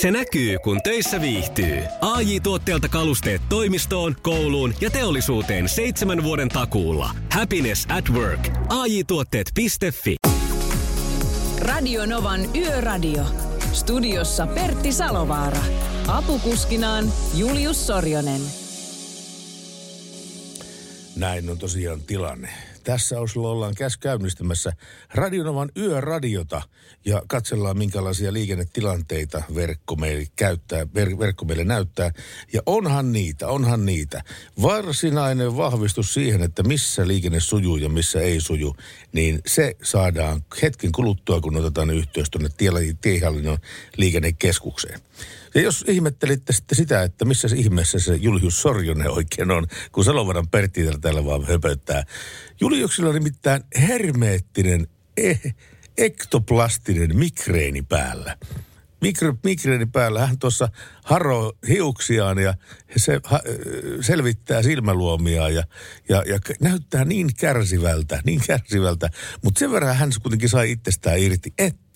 Se näkyy, kun töissä viihtyy. ai tuotteelta kalusteet toimistoon, kouluun ja teollisuuteen seitsemän vuoden takuulla. Happiness at work. ai tuotteetfi Radio Novan Yöradio. Studiossa Pertti Salovaara. Apukuskinaan Julius Sorjonen. Näin on tosiaan tilanne. Tässä Oslo ollaan käs käynnistämässä Radionovan yöradiota ja katsellaan minkälaisia liikennetilanteita verkko meille, käyttää, ver, verkko meille näyttää. Ja onhan niitä, onhan niitä. Varsinainen vahvistus siihen, että missä liikenne sujuu ja missä ei suju, niin se saadaan hetken kuluttua, kun otetaan yhteys tuonne tiehallinnon liikennekeskukseen. Ja jos ihmettelitte sitten sitä, että missä se ihmeessä se Julius Sorjonen oikein on, kun Salovaran Pertti täällä vaan höpöttää. Juliuksilla on nimittäin hermeettinen, eh, ektoplastinen mikreeni päällä mikro, migreeni päällä. Hän tuossa haroo hiuksiaan ja se ha, selvittää silmäluomia ja, ja, ja näyttää niin kärsivältä, niin kärsivältä. Mutta sen verran hän kuitenkin sai itsestään irti, että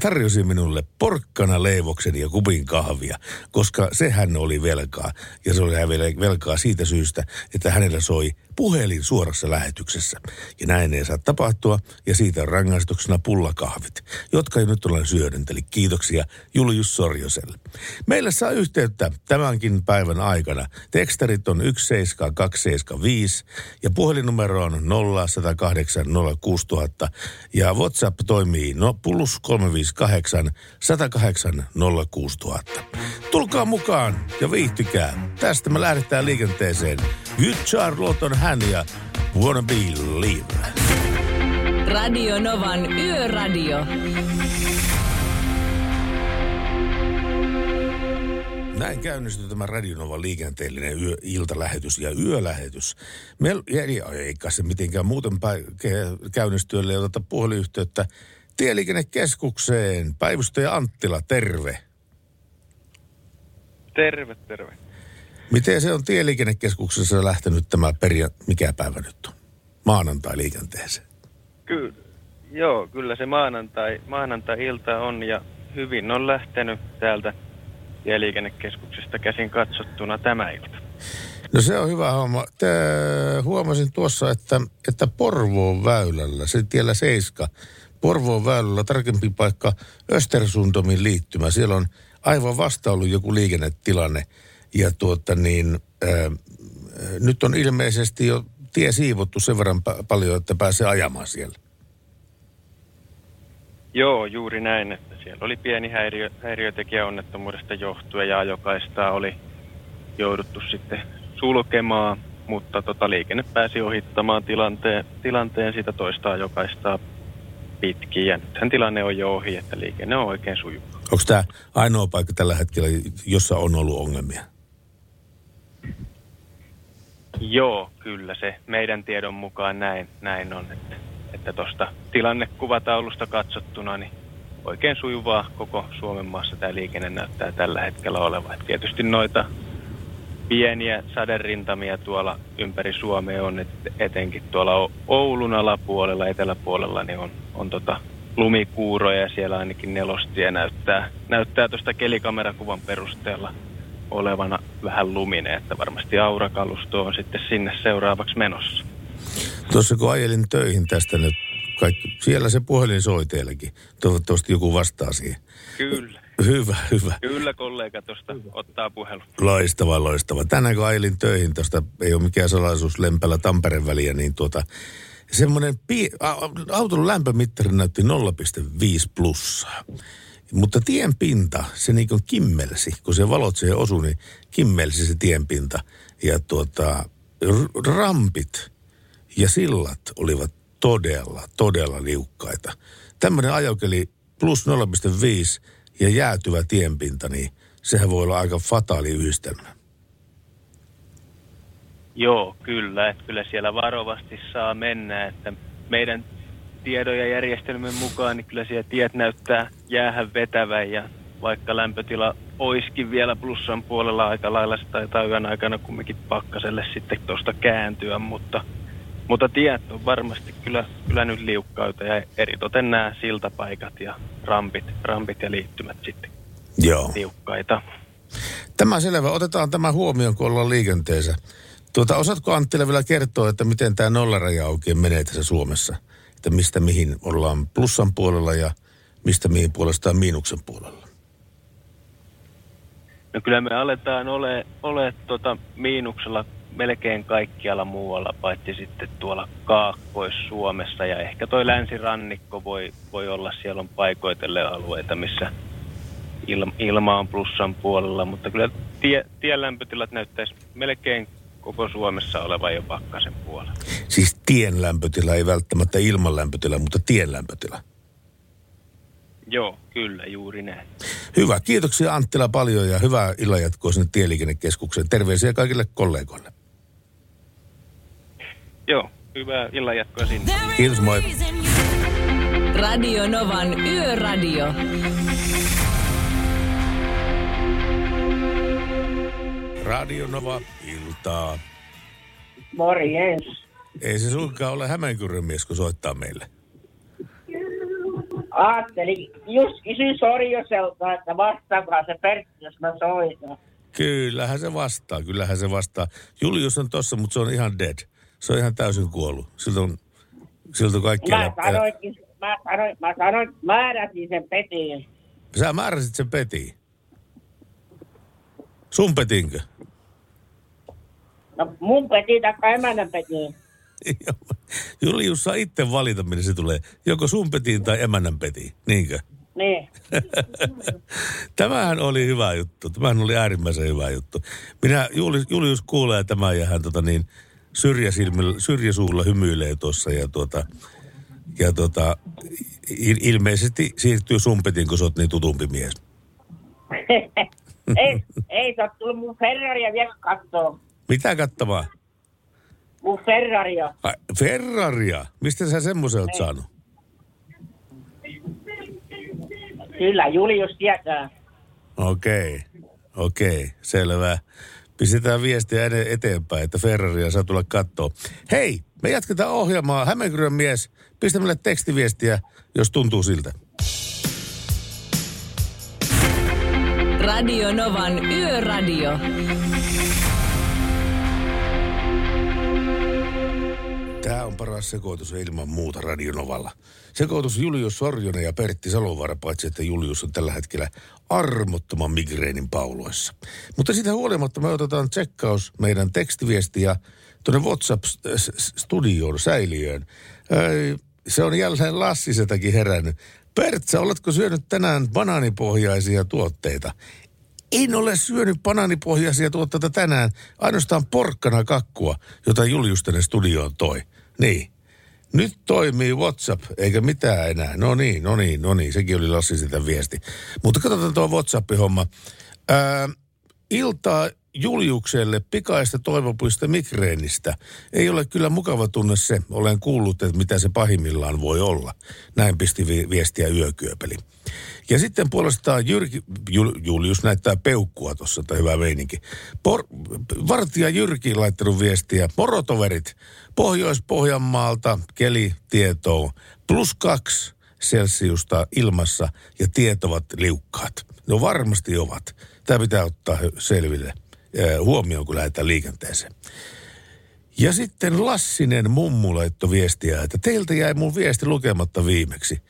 tarjosi minulle porkkana leivoksen ja kupin kahvia, koska se hän oli velkaa. Ja se oli velkaa siitä syystä, että hänellä soi puhelin suorassa lähetyksessä. Ja näin ei saa tapahtua, ja siitä on rangaistuksena pullakahvit, jotka jo nyt olen syönyt. Eli kiitoksia Julius Sorjoselle. Meille saa yhteyttä tämänkin päivän aikana. Tekstarit on 17275 ja puhelinnumero on 0108 06000 ja WhatsApp toimii no plus 358 108 06000. Tulkaa mukaan ja viihtykää. Tästä me lähdetään liikenteeseen. Good Charlotte on hän ja Wanna Believe. Radio Novan Yöradio. Näin käynnistyi tämä Radionovan liikenteellinen yö, iltalähetys ja yölähetys. Meillä ei kai se mitenkään muuten päin käynnistyä, eli oteta puhelinyhteyttä Tieliikennekeskukseen. Päivystäjä Anttila, terve. Terve, terve. Miten se on Tieliikennekeskuksessa lähtenyt tämä peria, mikä päivä nyt on? Maanantai liikenteeseen. Kyllä, joo, kyllä se maanantai, maanantai-ilta on ja hyvin on lähtenyt täältä Tieliikennekeskuksesta käsin katsottuna tämä ilta. No se on hyvä homma. Te, huomasin tuossa, että, että Porvoon väylällä, se tiellä seiska, Porvoon väylällä tarkempi paikka Östersundomin liittymä. Siellä on aivan vasta ollut joku liikennetilanne. Ja tuota niin, ää, nyt on ilmeisesti jo tie siivottu sen verran pa- paljon, että pääsee ajamaan siellä. Joo, juuri näin, että siellä oli pieni häiriö, häiriötekijä onnettomuudesta johtuen ja jokaista oli jouduttu sitten sulkemaan, mutta tota, liikenne pääsi ohittamaan tilanteen, tilanteen sitä toistaa jokaista pitkin ja nythän tilanne on jo ohi, että liikenne on oikein sujuva. Onko tämä ainoa paikka tällä hetkellä, jossa on ollut ongelmia? Joo, kyllä se meidän tiedon mukaan näin, näin on, että että tuosta tilannekuvataulusta katsottuna niin oikein sujuvaa koko Suomen maassa tämä liikenne näyttää tällä hetkellä olevan. Et tietysti noita pieniä saderintamia tuolla ympäri Suomea on, että etenkin tuolla Oulun alapuolella, eteläpuolella, niin on, on tota lumikuuroja ja siellä ainakin nelostie näyttää, näyttää tuosta kelikamerakuvan perusteella olevana vähän luminen, että varmasti aurakalusto on sitten sinne seuraavaksi menossa. Tuossa kun ajelin töihin tästä nyt, kaikki, siellä se puhelin soi teilläkin. Toivottavasti joku vastaa siihen. Kyllä. Hyvä, hyvä. Kyllä kollega tuosta ottaa puhelu. Loistava, loistava. Tänään kun ajelin töihin tuosta, ei ole mikään salaisuus Lempälä Tampereen väliä, niin tuota, semmoinen pie- auton lämpömittari näytti 0,5 plussaa. Mutta tien pinta, se niin kuin kimmelsi, kun se valot siihen osui, niin kimmelsi se tienpinta. Ja tuota, rampit ja sillat olivat todella, todella liukkaita. Tämmöinen ajokeli plus 0,5 ja jäätyvä tienpinta, niin sehän voi olla aika fataali yhdistelmä. Joo, kyllä. Että kyllä siellä varovasti saa mennä, että meidän tiedon ja järjestelmän mukaan, niin kyllä siellä tiet näyttää jäähän vetävän ja vaikka lämpötila oiskin vielä plussan puolella aika lailla, se taitaa yön aikana kumminkin pakkaselle sitten tuosta kääntyä, mutta, mutta tiet on varmasti kyllä, kyllä nyt liukkauta ja eritoten nämä siltapaikat ja rampit, rampit ja liittymät sitten. Joo. tiukkaita. Tämä selvä. Otetaan tämä huomioon, kun ollaan liikenteessä. Tuota, osaatko Anttila vielä kertoa, että miten tämä nollaraja oikein menee tässä Suomessa? Että mistä mihin ollaan plussan puolella ja mistä mihin puolestaan miinuksen puolella? No kyllä me aletaan ole, ole tuota miinuksella melkein kaikkialla muualla, paitsi sitten tuolla Kaakkois-Suomessa. Ja ehkä toi länsirannikko voi, voi olla, siellä on paikoitelle alueita, missä ilma, ilma on plussan puolella. Mutta kyllä tie, tien lämpötilat näyttäisi melkein koko Suomessa olevan jo pakkasen puolella. Siis tien lämpötila, ei välttämättä ilman lämpötila, mutta tien lämpötila. Joo, kyllä, juuri näin. Hyvä. Kiitoksia Anttila paljon ja hyvää illanjatkoa sinne Tieliikennekeskukseen. Terveisiä kaikille kollegoille. Joo, hyvää illanjatkoa sinne. Kiitos, moi. Radio Novan Yöradio. Radio Nova, iltaa. Morjens. Ei se suinkaan ole Hämeenkyrön mies, kun soittaa meille. Ajattelin, just kysyin Sorjoselta, että vastaakohan se Pertti, jos mä soitan. Kyllähän se vastaa, kyllähän se vastaa. Julius on tossa, mutta se on ihan dead. Se on ihan täysin kuollut. Siltä on, siltä on kaikki... Mä sanoinkin, mä sanoin, mä sanoin, määräsin sen Petiin. Sä määräsit sen Petiin. Sun Petinkö? No mun Peti taikka emännän Peti. Julius saa itse valita, minne se tulee. Joko sun Petiin tai emännän Petiin, niinkö? Niin. Tämähän oli hyvä juttu. Tämähän oli äärimmäisen hyvä juttu. Minä, Julius, Julius kuulee tämän ja hän tota niin, syrjäsilmillä, syrjäsuulla hymyilee tuossa ja tuota, ja tuota, il- ilmeisesti siirtyy sumpetiin, kun sä oot niin tutumpi mies. ei, ei sä oot tullut mun Ferraria vielä kattoo. Mitä kattamaan? Mun Ferraria. Ai, Ferraria. Mistä sä semmoisen oot saanut? Kyllä, Julius tietää. Okei, okei, selvä. Pistetään viestiä eteenpäin, että Ferraria saa tulla kattoo. Hei, me jatketaan ohjelmaa. Hämeenkyrön mies, pistä meille tekstiviestiä, jos tuntuu siltä. Radio Novan Yöradio. Paras sekoitus ilman muuta Radionovalla. Sekoitus Julius Sorjonen ja Pertti Salovaara, paitsi että Julius on tällä hetkellä armottoman migreenin pauloissa. Mutta sitä huolimatta me otetaan tsekkaus meidän tekstiviestiä tuonne WhatsApp-studioon säiliöön. Öö, Se on jälleen Lassisetäkin herännyt. Pertsa, oletko syönyt tänään banaanipohjaisia tuotteita? En ole syönyt banaanipohjaisia tuotteita tänään, ainoastaan porkkana kakkua, jota Julius tänne studioon toi. Niin. Nyt toimii WhatsApp, eikä mitään enää. No niin, no niin, no niin, sekin oli Lassi sitä viesti. Mutta katsotaan tuo WhatsApp-homma. Ää, iltaa Juliukselle pikaista toivopuista migreenistä. Ei ole kyllä mukava tunne se. Olen kuullut, että mitä se pahimmillaan voi olla. Näin pisti vi- viestiä yökyöpeli. Ja sitten puolestaan Jyrki, Jul, Julius näyttää peukkua tuossa, tai hyvä meininki. Por, vartija Jyrki laittanut viestiä. Morotoverit, Pohjois-Pohjanmaalta, keli tietoon, plus kaksi Celsiusta ilmassa ja tiet ovat liukkaat. No varmasti ovat. Tämä pitää ottaa selville huomioon, kun lähdetään liikenteeseen. Ja sitten Lassinen mummu laittoi viestiä, että teiltä jäi mun viesti lukematta viimeksi.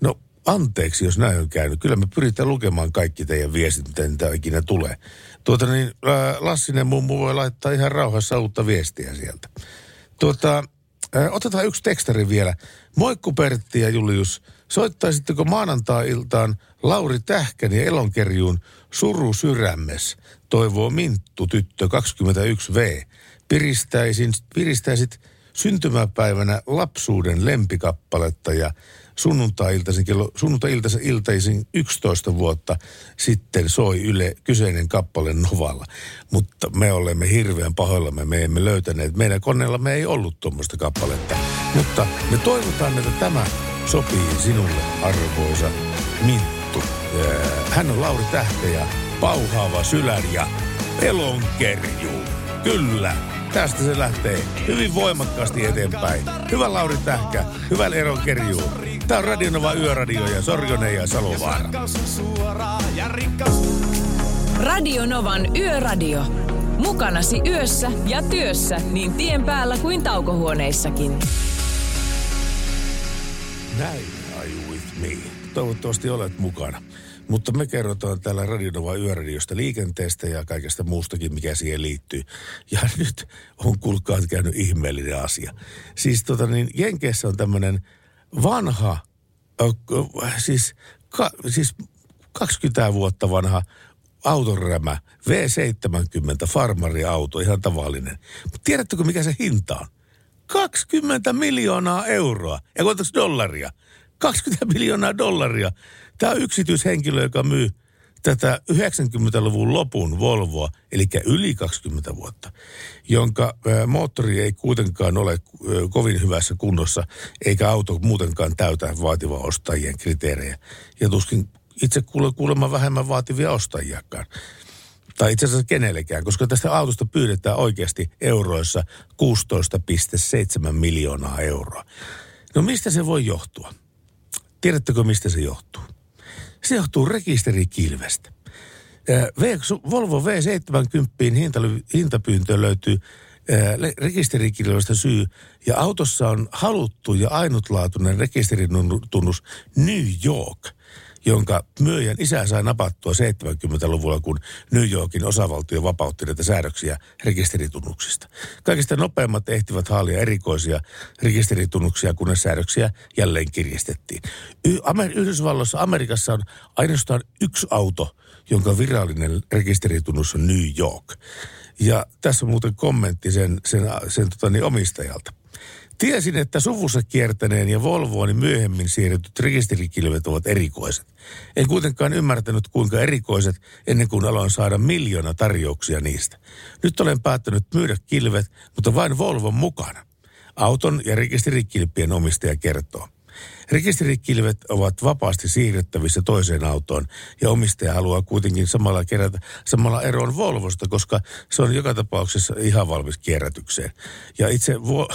No anteeksi, jos näin on käynyt. Kyllä me pyritään lukemaan kaikki teidän viestit, mitä niitä ikinä tulee. Tuota niin, ää, Lassinen mummu voi laittaa ihan rauhassa uutta viestiä sieltä. Tuota, ää, otetaan yksi tekstari vielä. Moikku Pertti ja Julius. Soittaisitteko maanantai-iltaan Lauri Tähkän ja Elonkerjuun Suru sydämes, toivoo Minttu tyttö 21V. Piristäisin, piristäisit syntymäpäivänä lapsuuden lempikappaletta ja sunnuntai-iltaisin, kello, sunnuntai-iltaisin iltaisin 11 vuotta sitten soi Yle kyseinen kappale Novalla. Mutta me olemme hirveän pahoillamme, me emme löytäneet. Meidän koneella me ei ollut tuommoista kappaletta. Mutta me toivotaan, että tämä sopii sinulle, arvoisa Minttu. Ää, Hän on Lauri Tähkä ja pauhaava sylän ja pelonkerju. Kyllä, tästä se lähtee hyvin voimakkaasti eteenpäin. Hyvä Lauri Tähkä, hyvä Eron Kerju. Tää on Radionova Yöradio ja Sorjonen ja Salovaara. Radio Novan Yöradio. Mukanasi yössä ja työssä niin tien päällä kuin taukohuoneissakin. Näin, are you with me? Toivottavasti olet mukana. Mutta me kerrotaan täällä Radionova Yöradiosta liikenteestä ja kaikesta muustakin, mikä siihen liittyy. Ja nyt on kuulkaa käynyt ihmeellinen asia. Siis tota niin, Jenkeissä on tämmöinen vanha, siis, ka, siis 20 vuotta vanha autorämä, V70 farmariauto, ihan tavallinen. Mutta tiedättekö mikä se hinta on? 20 miljoonaa euroa, ja kuinka dollaria. 20 miljoonaa dollaria. Tämä on yksityishenkilö, joka myy tätä 90-luvun lopun Volvoa, eli yli 20 vuotta, jonka moottori ei kuitenkaan ole kovin hyvässä kunnossa, eikä auto muutenkaan täytä vaativa ostajien kriteerejä. Ja tuskin itse kuulemma vähemmän vaativia ostajiakaan. Tai itse asiassa kenellekään, koska tästä autosta pyydetään oikeasti euroissa 16,7 miljoonaa euroa. No mistä se voi johtua? Tiedättekö, mistä se johtuu? Se johtuu rekisterikilvestä. Volvo V70 hintapyyntöön löytyy rekisterikilvestä syy, ja autossa on haluttu ja ainutlaatuinen rekisteritunnus New York – jonka myöjän isä sai napattua 70-luvulla, kun New Yorkin osavaltio vapautti näitä säädöksiä rekisteritunnuksista. Kaikista nopeimmat ehtivät haalia erikoisia rekisteritunnuksia, kunnes säädöksiä jälleen kirjastettiin. Y- Amer- Yhdysvalloissa Amerikassa on ainoastaan yksi auto, jonka virallinen rekisteritunnus on New York. Ja tässä on muuten kommentti sen, sen, sen tota niin, omistajalta. Tiesin, että suvussa kiertäneen ja Volvooni myöhemmin siirretyt rekisterikilvet ovat erikoiset. En kuitenkaan ymmärtänyt, kuinka erikoiset ennen kuin aloin saada miljoona tarjouksia niistä. Nyt olen päättänyt myydä kilvet, mutta vain Volvon mukana. Auton ja rekisterikilpien omistaja kertoo. Rekisterikilvet ovat vapaasti siirrettävissä toiseen autoon ja omistaja haluaa kuitenkin samalla kerätä samalla eroon Volvosta, koska se on joka tapauksessa ihan valmis kierrätykseen. Ja itse vo-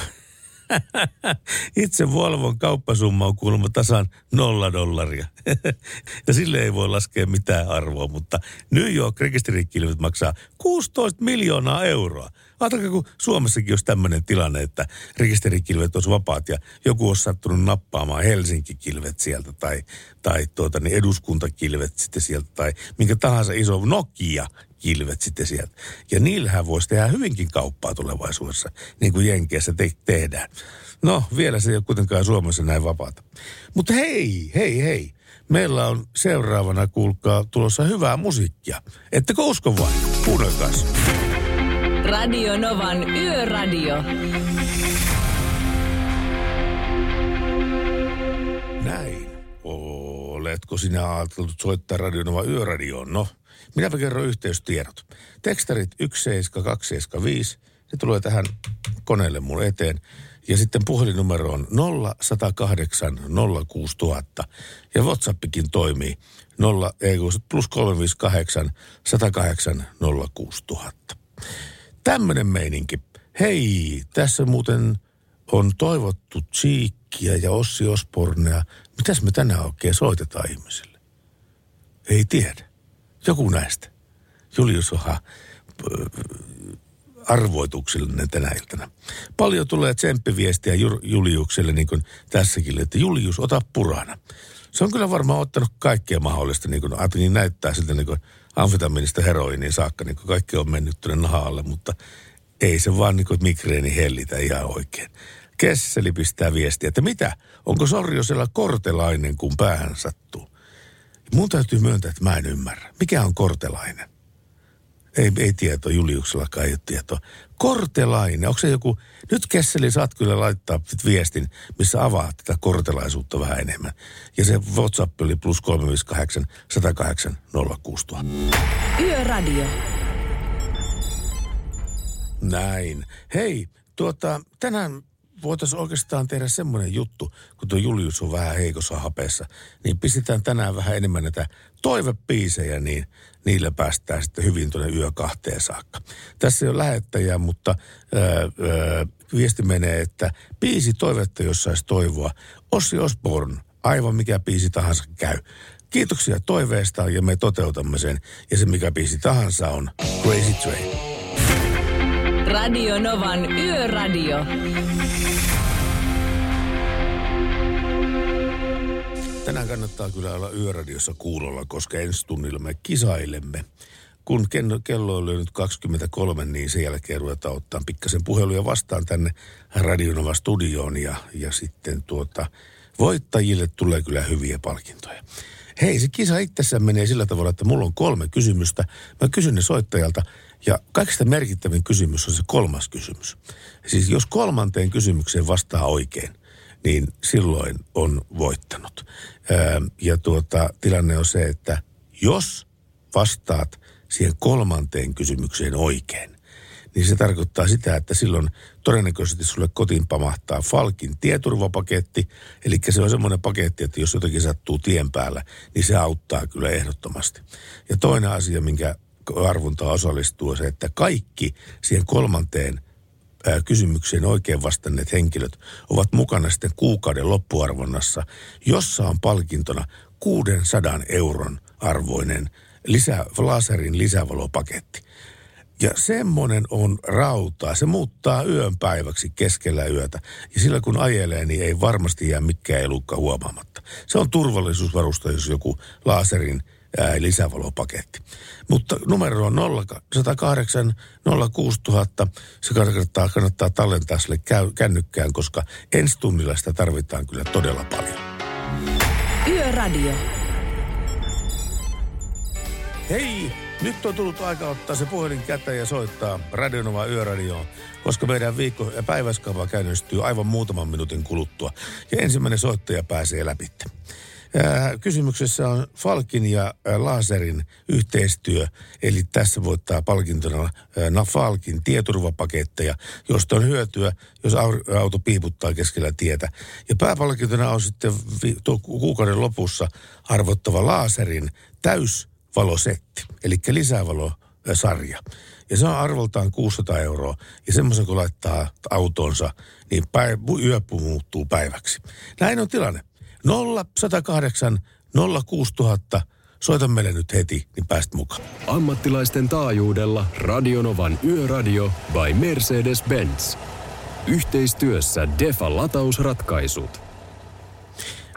Itse Volvon kauppasumma on kuulemma tasan nolla dollaria. ja sille ei voi laskea mitään arvoa, mutta New York rekisterikilvet maksaa 16 miljoonaa euroa. Ajatelkaa, kun Suomessakin olisi tämmöinen tilanne, että rekisterikilvet olisi vapaat ja joku olisi sattunut nappaamaan Helsinki-kilvet sieltä tai, tai tuota, niin eduskuntakilvet sitten sieltä tai minkä tahansa iso Nokia kilvet sitten sieltä. Ja niillähän voisi tehdä hyvinkin kauppaa tulevaisuudessa, niin kuin Jenkeissä te- tehdään. No, vielä se ei ole kuitenkaan Suomessa näin vapaata. Mutta hei, hei, hei. Meillä on seuraavana, kuulkaa, tulossa hyvää musiikkia. Ettekö usko vain? Kuunnelkaas. Radio Novan Yöradio. Näin. Oletko sinä ajatellut soittaa Radionova Yöradioon? No, minäpä kerron yhteystiedot. Tekstarit 17275, ne tulee tähän koneelle mun eteen. Ja sitten puhelinnumero on 0108 06000. Ja WhatsAppikin toimii 0, ei, plus 358 108 06000. Tämmönen meininki. Hei, tässä muuten on toivottu Cheekkiä ja Ossi Osbornea. Mitäs me tänään oikein soitetaan ihmisille? Ei tiedä. Joku näistä. Julius Oha arvoituksellinen tänä iltana. Paljon tulee tsemppiviestiä Juliukselle, niin kuin tässäkin, että Julius, ota purana. Se on kyllä varmaan ottanut kaikkea mahdollista, niin kuin niin näyttää siltä niin kuin amfetamiinista heroiniin saakka, niin kuin kaikki on mennyt tuonne nahalle, mutta ei se vaan niin kuin migreeni hellitä ihan oikein. Kesseli pistää viestiä, että mitä, onko Sorjosella kortelainen, kun päähän sattuu? Mun täytyy myöntää, että mä en ymmärrä. Mikä on kortelainen? Ei, ei tietoa, Juliuksellakaan ei ole tietoa. Kortelainen, onko se joku, nyt Kesseli saat kyllä laittaa viestin, missä avaat tätä kortelaisuutta vähän enemmän. Ja se WhatsApp oli plus 358 108 06000. Yöradio. Näin. Hei, tuota, tänään voitaisiin oikeastaan tehdä semmoinen juttu, kun tuo Julius on vähän heikossa hapeessa, niin pistetään tänään vähän enemmän näitä toivepiisejä, niin niillä päästään sitten hyvin tuonne yö kahteen saakka. Tässä ei ole lähettäjää, mutta ää, ää, viesti menee, että biisi toivetta, jos saisi toivoa. Ossi Osborn, aivan mikä biisi tahansa käy. Kiitoksia toiveesta ja me toteutamme sen. Ja se mikä biisi tahansa on Crazy Train. Radio Novan Yöradio. Tänään kannattaa kyllä olla yöradiossa kuulolla, koska ensi tunnilla me kisailemme. Kun kello on lyönyt 23, niin sen jälkeen ruvetaan ottaa pikkasen puheluja vastaan tänne Radionova studioon ja, ja sitten tuota, voittajille tulee kyllä hyviä palkintoja. Hei, se kisa itsessään menee sillä tavalla, että mulla on kolme kysymystä. Mä kysyn ne soittajalta ja kaikista merkittävin kysymys on se kolmas kysymys. Siis jos kolmanteen kysymykseen vastaa oikein, niin silloin on voittanut. Ja tuota, tilanne on se, että jos vastaat siihen kolmanteen kysymykseen oikein, niin se tarkoittaa sitä, että silloin todennäköisesti sulle kotiin pamahtaa Falkin tieturvapaketti. Eli se on semmoinen paketti, että jos jotakin sattuu tien päällä, niin se auttaa kyllä ehdottomasti. Ja toinen asia, minkä arvonta osallistuu, se, että kaikki siihen kolmanteen kysymykseen oikein vastanneet henkilöt ovat mukana sitten kuukauden loppuarvonnassa, jossa on palkintona 600 euron arvoinen lisä, laserin lisävalopaketti. Ja semmoinen on rautaa. Se muuttaa yön päiväksi keskellä yötä. Ja sillä kun ajelee, niin ei varmasti jää mikään elukka huomaamatta. Se on turvallisuusvarusta, jos joku laserin ää, lisävalopaketti. Mutta numero on 108 06000. Se kannattaa, kannattaa tallentaa sille käy, kännykkään, koska ensi tunnilla sitä tarvitaan kyllä todella paljon. Yöradio. Hei, nyt on tullut aika ottaa se puhelin käteen ja soittaa Radionova Yöradioon, koska meidän viikko- ja päiväskava käynnistyy aivan muutaman minuutin kuluttua. Ja ensimmäinen soittaja pääsee läpi. Kysymyksessä on Falkin ja Laserin yhteistyö, eli tässä voittaa palkintona Falkin tieturvapaketteja, josta on hyötyä, jos auto piiputtaa keskellä tietä. Ja pääpalkintona on sitten kuukauden lopussa arvottava Laserin täysvalosetti, eli lisävalosarja. Ja se on arvoltaan 600 euroa. Ja semmoisen kun laittaa autonsa, niin päiv- yöpuu muuttuu päiväksi. Näin on tilanne. 0108 06000. Soita meille nyt heti, niin pääst mukaan. Ammattilaisten taajuudella Radionovan Yöradio by Mercedes-Benz. Yhteistyössä Defa latausratkaisut.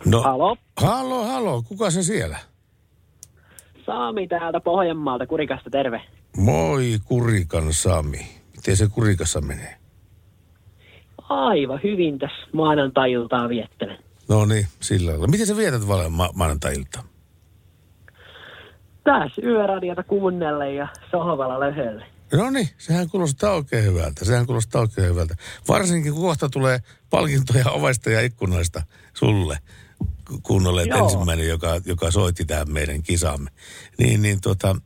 No, Halo? halo, halo, kuka se siellä? Saami täältä Pohjanmaalta, Kurikasta, terve. Moi Kurikan Sami. Miten se Kurikassa menee? Aivan hyvin tässä maanantai-iltaa viettelen. No niin, sillä lailla. Miten sä vietät vale ma- maanantai-ilta? Tässä yöradiota kuunnelle ja sohvalla löhölle. No niin, sehän kuulostaa oikein hyvältä. Sehän kuulostaa oikein hyvältä. Varsinkin kun kohta tulee palkintoja ovesta ja ikkunoista sulle, kun olet Joo. ensimmäinen, joka, joka soitti tähän meidän kisaamme. Niin, niin tota,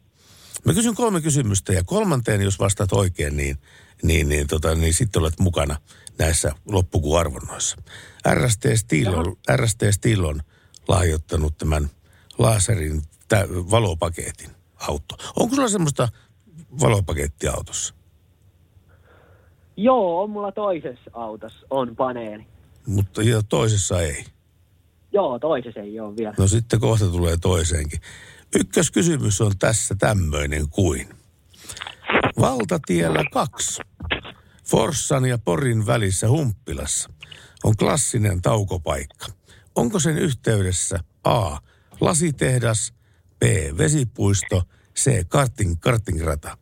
mä kysyn kolme kysymystä ja kolmanteen, jos vastaat oikein, niin, niin, niin, tota, niin sitten olet mukana näissä loppukuun arvonnoissa. RST Steel on, RST Steel on lahjoittanut tämän laserin tä- valopaketin auto. Onko sulla semmoista valopakettia autossa? Joo, on mulla toisessa autossa on paneeli. Mutta ja toisessa ei. Joo, toisessa ei ole vielä. No sitten kohta tulee toiseenkin. Ykköskysymys on tässä tämmöinen kuin. Valtatiellä kaksi. Forssan ja Porin välissä Humppilassa on klassinen taukopaikka. Onko sen yhteydessä A. Lasitehdas, B. Vesipuisto, C. Karting, kartingrata?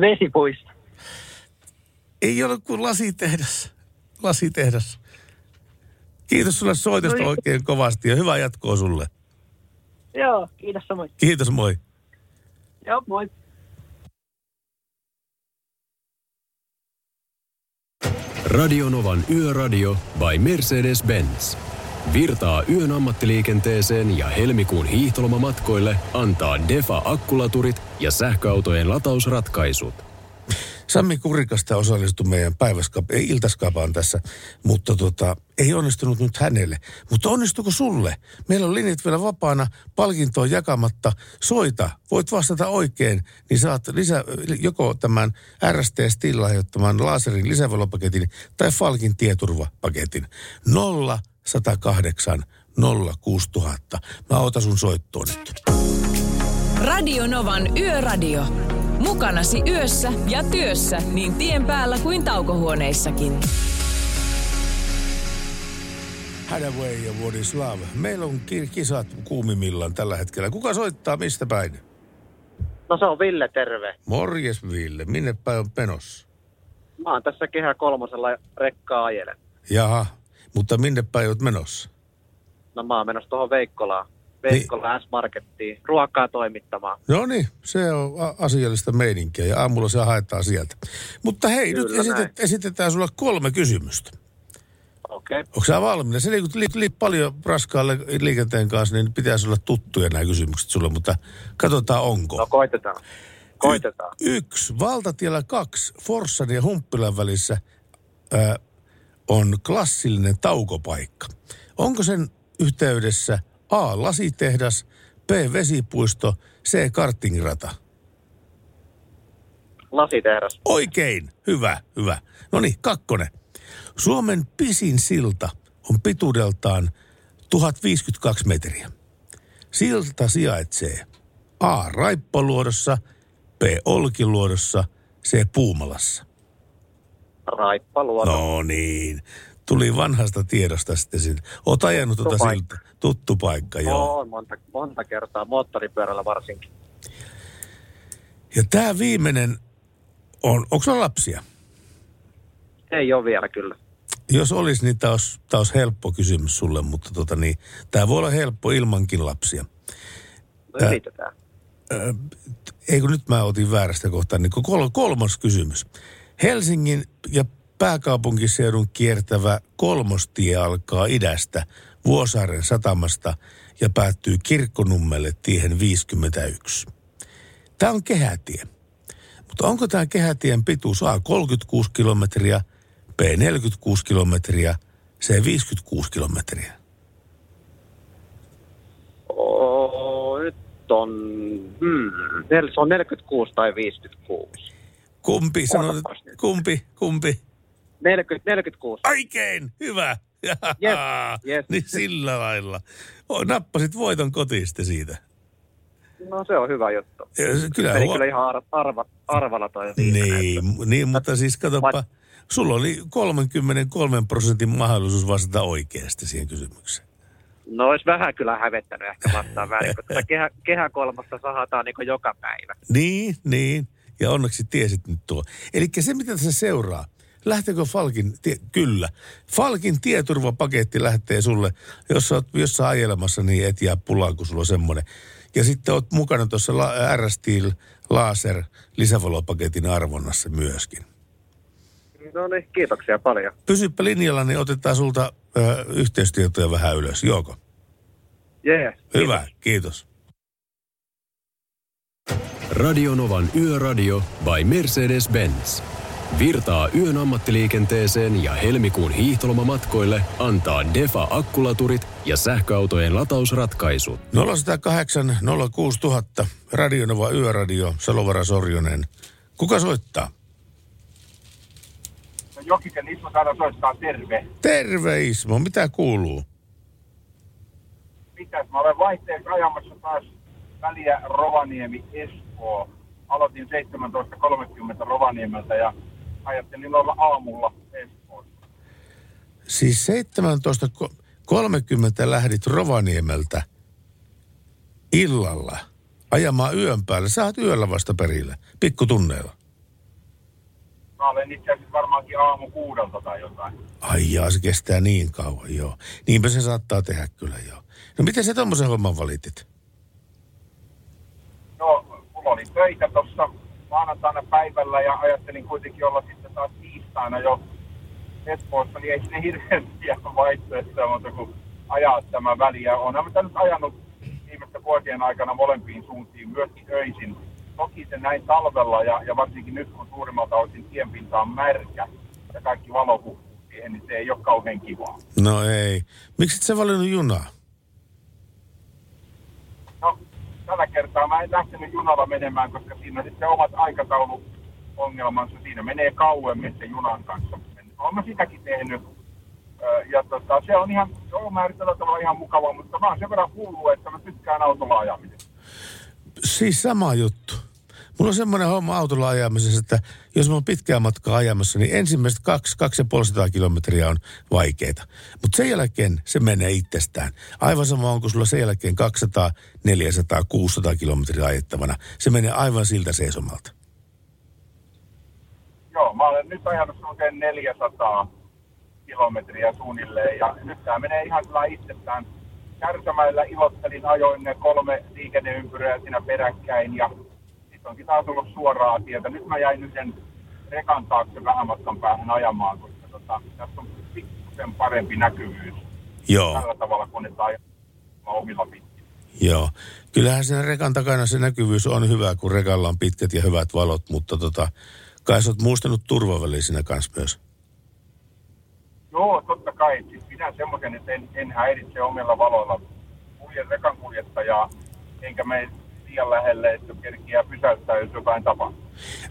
Vesipuisto. Ei ole kuin lasitehdas. Lasitehdas. Kiitos sulle soitosta No niin. oikein kovasti ja hyvää jatkoa sulle. Joo, kiitos samoin. Kiitos, moi. Joo, moi. Radionovan Yöradio by Mercedes-Benz. Virtaa yön ammattiliikenteeseen ja helmikuun hiihtolomamatkoille antaa Defa akkulaturit ja sähköautojen latausratkaisut. Sami Kurikasta osallistui meidän päiväskap- ei iltaskapaan tässä, mutta tota, ei onnistunut nyt hänelle. Mutta onnistuko sulle? Meillä on linjat vielä vapaana, palkintoa jakamatta. Soita, voit vastata oikein, niin saat lisä, joko tämän RST Still laserin lisävalopaketin tai Falkin tieturvapaketin. 0 108 06000. Mä otan sun soittoon nyt. Radio Novan Yöradio. Mukanasi yössä ja työssä niin tien päällä kuin taukohuoneissakin. Hadaway ja What is Love. Meillä on ki- kisat kuumimmillaan tällä hetkellä. Kuka soittaa mistä päin? No se on Ville, terve. Morjes Ville, minne päin on penossa? Mä oon tässä kehä kolmosella rekkaa ajelen. Jaha, mutta minne päin oot menossa? No mä oon menossa tuohon Veikkolaan. Veikkola S-Markettiin ruokaa toimittamaan. No niin, se on asiallista meininkiä ja aamulla se haetaan sieltä. Mutta hei, Kyllä nyt esitet, näin. esitetään sulle kolme kysymystä. Okei. Okay. Onko sä valmiina? Se liikut li, li, paljon raskaan li- liikenteen kanssa, niin pitäisi olla tuttuja nämä kysymykset sulle, mutta katsotaan onko. No koitetaan. Koitetaan. Y- yksi. Valtatiellä kaksi. Forssan ja Humppilan välissä ää, on klassillinen taukopaikka. Onko sen yhteydessä A. Lasitehdas, B. Vesipuisto, C. Kartingrata? Lasitehdas. Oikein. Hyvä, hyvä. No niin, kakkonen. Suomen pisin silta on pituudeltaan 1052 metriä. Silta sijaitsee A. Raippaluodossa, B. Olkiluodossa, C. Puumalassa. Raippaluoto. No niin. Tuli vanhasta tiedosta sitten siltä. Oot ajanut tuota Tuttu siltä. Tuttu paikka, joo. On monta, monta kertaa, moottoripyörällä varsinkin. Ja tämä viimeinen on, onko sulla lapsia? Ei ole vielä kyllä. Jos olisi, niin tämä olisi, tää olisi helppo kysymys sulle, mutta tota niin, tämä voi olla helppo ilmankin lapsia. No Ää. yritetään. Ö, ei kun nyt mä otin väärästä kohtaa, niin kol, kolmas kysymys. Helsingin ja pääkaupunkiseudun kiertävä kolmostie alkaa idästä Vuosaaren satamasta ja päättyy Kirkkonummelle tiehen 51. Tämä on kehätie. Mutta onko tämä kehätien pituus A 36 kilometriä, B 46 kilometriä, C 56 kilometriä? Nyt on... Hmm, se on 46 tai 56. Kumpi nyt. kumpi, kumpi? 40, 46. Oikein, hyvä. Yes, yes. Niin sillä lailla. O, nappasit voiton kotiin sitten siitä. No se on hyvä juttu. Ja se- Kyllä, Meni huo- kyllä ihan ar- arva, arvalla toi niin, että- niin, mutta siis katsoppa, Va- sulla oli 33 prosentin mahdollisuus vastata oikeasti siihen kysymykseen. No olisi vähän kyllä hävettänyt ehkä vastaan väärin, koska tätä kehä, kehä kolmassa sahataan niin joka päivä. Niin, niin. Ja onneksi tiesit nyt tuo. Eli se, mitä tässä seuraa, lähteekö Falkin, tie, kyllä. Falkin tieturvapaketti lähtee sulle, jos sä oot jossain ajelemassa, niin et jää pulaan, kun sulla on semmoinen. Ja sitten oot mukana tuossa la, R-Steel Laser lisävalopaketin arvonnassa myöskin. No niin, kiitoksia paljon. Pysyppä linjalla, niin otetaan sulta ö, yhteystietoja vähän ylös. Joko? Jees. Hyvä, kiitos. Radionovan Yöradio by Mercedes-Benz. Virtaa yön ammattiliikenteeseen ja helmikuun hiihtolomamatkoille antaa Defa akkulaturit ja sähköautojen latausratkaisut. 0108 06000, Radionova Yöradio, Salovara Sorjonen. Kuka soittaa? No Jokisen Ismo saada soittaa terve. Terve Ismo, mitä kuuluu? Mitäs, mä olen vaihteeksi ajamassa taas väliä Rovaniemi-Espoo. Aloitin 17.30 Rovaniemeltä ja ajattelin olla aamulla Espoossa. Siis 17.30 lähdit Rovaniemeltä illalla ajamaan yön päälle. Sä oot yöllä vasta perillä, pikkutunneilla. Mä olen itse asiassa varmaankin aamu kuudelta tai jotain. Ai jaa, se kestää niin kauan, joo. Niinpä se saattaa tehdä kyllä, joo. No miten sä tommosen homman valitit? No, mulla oli töitä tuossa maanantaina päivällä ja ajattelin kuitenkin olla sitten taas tiistaina jo Espoossa, niin ei sinne hirveästi vaihtoehtoja muuta kuin ajaa tämä väli. Ja onhan mä nyt ajanut viimeisten vuosien aikana molempiin suuntiin, myöskin öisin toki se näin talvella ja, ja varsinkin nyt kun suurimmalta osin tienpinta on märkä ja kaikki valo siihen, niin se ei ole kauhean kivaa. No ei. Miksi et sä valinnut junaa? No, tällä kertaa mä en lähtenyt junalla menemään, koska siinä on sitten omat aikatauluongelmansa. Siinä menee kauemmin se junan kanssa. Olen mä sitäkin tehnyt. Ja tota, se on ihan, se on määritellä tavalla ihan mukavaa, mutta mä oon sen verran hullu, että mä tykkään autolla ajamisesta. Siis sama juttu. Mulla on semmoinen homma autolla ajamisessa, että jos mä oon pitkää matkaa ajamassa, niin ensimmäiset kaksi, kaksi ja puolisataa kilometriä on vaikeita. Mutta sen jälkeen se menee itsestään. Aivan sama on, kun sulla sen jälkeen 200, 400, 600 kilometriä ajettavana. Se menee aivan siltä seisomalta. Joo, mä olen nyt ajanut suunnilleen 400 kilometriä suunnilleen ja nyt tämä menee ihan kyllä itsestään. Kärsämäillä ilottelin, ajoin ne kolme liikenneympyrää siinä peräkkäin ja onkin taas ollut suoraa tietä. Nyt mä jäin yhden rekan taakse vähän matkan päähän ajamaan, koska tota, tässä on pikkusen parempi näkyvyys Joo, tällä tavalla, kun ne omilla pitkin. joo. Kyllähän sen rekan takana se näkyvyys on hyvä, kun rekalla on pitkät ja hyvät valot, mutta tota, kai sä oot muistanut turvaväliä siinä kanssa myös. Joo, totta kai. Siis pidän semmoisen, että en, en häiritse omilla valoilla. Kuljen rekan kuljettajaa, enkä mene liian lähelle, että kerkiää pysäyttää, jos jotain tapahtuu.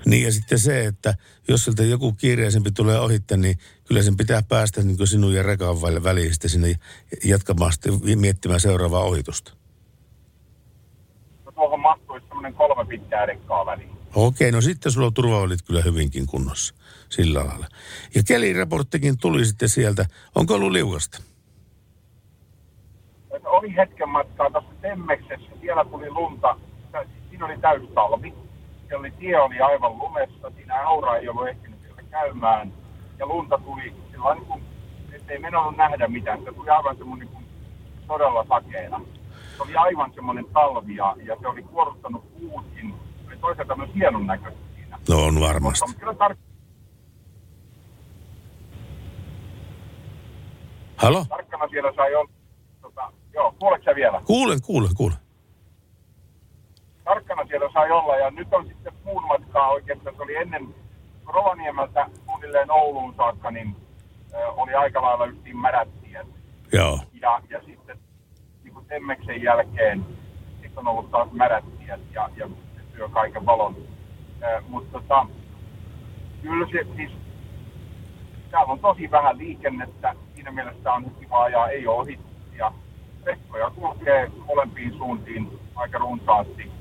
Niin ja sitten se, että jos sieltä joku kiireisempi tulee ohitte, niin kyllä sen pitää päästä niin sinun ja rekan väliin sitten sinne jatkamaan sitten miettimään seuraavaa ohitusta. No tuohon mahtuisi semmoinen kolme pitkää rekkaa väliin. Okei, no sitten sulla on turvavälit kyllä hyvinkin kunnossa sillä lailla. Ja keliraporttikin tuli sitten sieltä. Onko ollut liukasta? Oli hetken matkaa tuossa Temmeksessä, siellä tuli lunta, Tä- siinä oli täystalvi. Siellä oli, tie oli aivan lumessa, siinä aura ei ollut ehtinyt vielä käymään. Ja lunta tuli sillä niin kuin, ettei mennyt nähdä mitään, se tuli aivan semmoinen niin kuin todella sakeena. Se oli aivan semmoinen talvi ja, ja se oli kuoruttanut puutkin. Se oli toisaalta myös hienon näköistä siinä. No on varmasti. Mutta kyllä tar- Halo? tarkkana siellä sai olla. Tota, joo, kuuleeko sä vielä? Kuulen, kuulen, kuulen. Tarkkana siellä sai olla ja nyt on sitten muun matkaa oikeastaan, se oli ennen Rovaniemeltä suunnilleen Ouluun saakka, niin oli aika lailla yksin märät tiet. Joo. Ja, ja sitten niin kuin Temmeksen jälkeen sitten on ollut taas märät tiet ja, ja syö kaiken valon. Mutta tota, kyllä se siis, täällä on tosi vähän liikennettä, siinä mielessä on kiva ajaa, ei ole ohituksia. Rekkoja kulkee molempiin suuntiin aika runsaasti.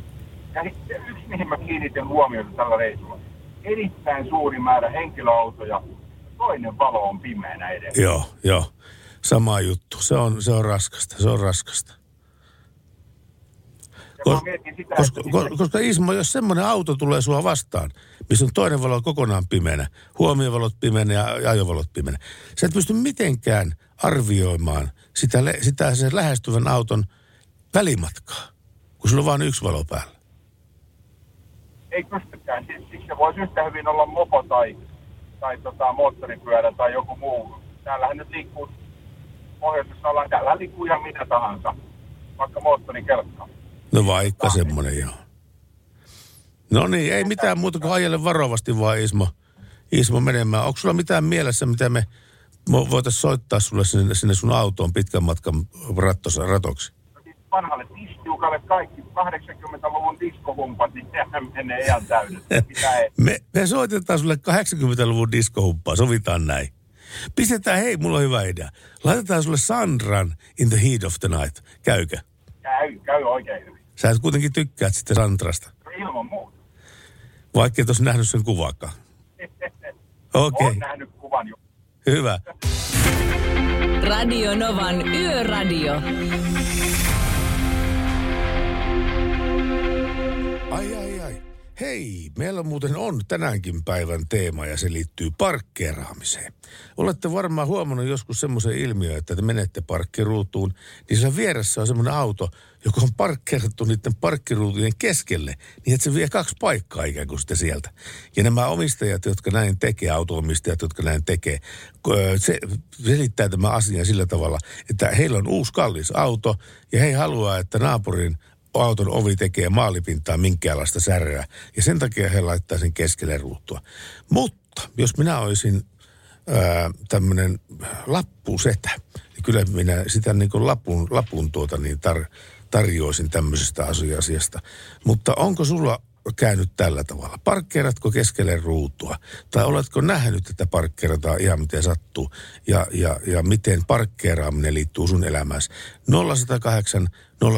Ja sitten yksi, mihin mä kiinnitin huomiota tällä reissulla, erittäin suuri määrä henkilöautoja, toinen valo on pimeänä edessä. Joo, joo. Sama juttu. Se on, se on raskasta, se on raskasta. Kos- sitä, Koska, että ko- koska Ismo, jos semmoinen auto tulee sua vastaan, missä on toinen valo kokonaan pimeänä, huomiovalot pimeänä ja ajovalot pimeänä, sä et pysty mitenkään arvioimaan sitä, sitä sen lähestyvän auton välimatkaa, kun sulla on vain yksi valo päällä. Ei pystykään. Siis, se voisi yhtä hyvin olla mopo tai, tai tota, moottoripyörä tai joku muu. Täällähän nyt liikkuu pohjoisessa ollaan, täällä liikkuu ihan mitä tahansa, vaikka moottorikelkka. No vaikka semmoinen, joo. No niin, ei mitään muuta kuin ajele varovasti vaan Ismo, Ismo menemään. Onko sulla mitään mielessä, mitä me voitaisiin soittaa sulle sinne, sinne sun autoon pitkän matkan rattosa, ratoksi? Vanhalle tistiukalle kaikki 80-luvun diskohumpat, niin sehän menee ihan täydet. Me, me soitetaan sulle 80-luvun diskohumppaa, sovitaan näin. Pistetään, hei, mulla on hyvä idea. Laitetaan sulle Sandran In the Heat of the Night. Käykö? Käy, käy oikein hyvin. Sä et kuitenkin tykkäät sitten Sandrasta, Ilman muuta. vaikka et olisi nähnyt sen kuvaakaan. Okei, Olen nähnyt kuvan jo. hyvä. Radio Novan Yöradio. Ai, ai, ai. Hei, meillä muuten on tänäänkin päivän teema ja se liittyy parkkeeraamiseen. Olette varmaan huomannut joskus semmoisen ilmiön, että te menette parkkiruutuun, niin siellä vieressä on semmoinen auto, joka on parkkeerattu niiden parkkiruutujen keskelle, niin että se vie kaksi paikkaa ikään kuin sitten sieltä. Ja nämä omistajat, jotka näin tekee, autoomistajat, jotka näin tekee, se selittää tämä asia sillä tavalla, että heillä on uusi kallis auto ja he haluaa, että naapurin auton ovi tekee maalipintaa minkäänlaista säröä. Ja sen takia he laittaa sen keskelle ruutua. Mutta jos minä olisin tämmöinen lappusetä, niin kyllä minä sitä niin kuin lapun, lapun tuota niin tar, tarjoisin tämmöisestä asiasta. Mutta onko sulla käynyt tällä tavalla? Parkkeeratko keskelle ruutua? Tai oletko nähnyt, että parkkeerataan ihan miten sattuu? Ja, ja, ja miten parkkeeraaminen liittyy sun elämässä? 0108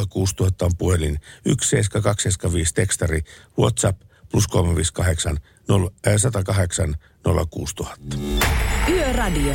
06000 on puhelin, 17275 tekstari, WhatsApp plus 358 0, äh, 108 06000. Yöradio.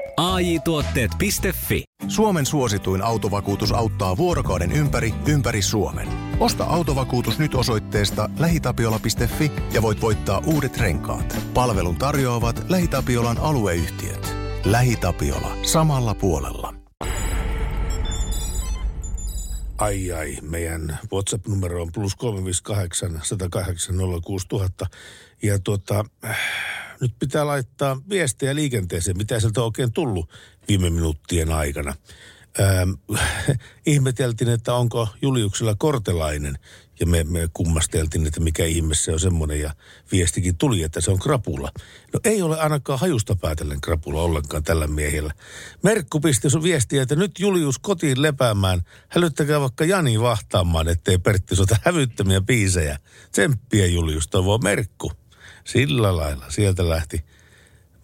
AJ-tuotteet.fi. Suomen suosituin autovakuutus auttaa vuorokauden ympäri, ympäri Suomen. Osta autovakuutus nyt osoitteesta lähitapiola.fi ja voit voittaa uudet renkaat. Palvelun tarjoavat LähiTapiolan alueyhtiöt. LähiTapiola. Samalla puolella. Ai ai, meidän WhatsApp-numero on plus 358 108 06000. Ja tuota, nyt pitää laittaa viestejä liikenteeseen, mitä sieltä on oikein tullut viime minuuttien aikana. Ähm, ihmeteltiin, että onko Juliuksella kortelainen, ja me, me kummasteltiin, että mikä ihme se on semmoinen, ja viestikin tuli, että se on krapula. No ei ole ainakaan hajusta päätellen krapula ollenkaan tällä miehellä. Merkku pisti sun viestiä, että nyt Julius kotiin lepäämään. Hälyttäkää vaikka Jani vahtaamaan, ettei Pertti sota hävyttömiä biisejä. Tsemppiä Julius, toivoo Merkku. Sillä lailla sieltä lähti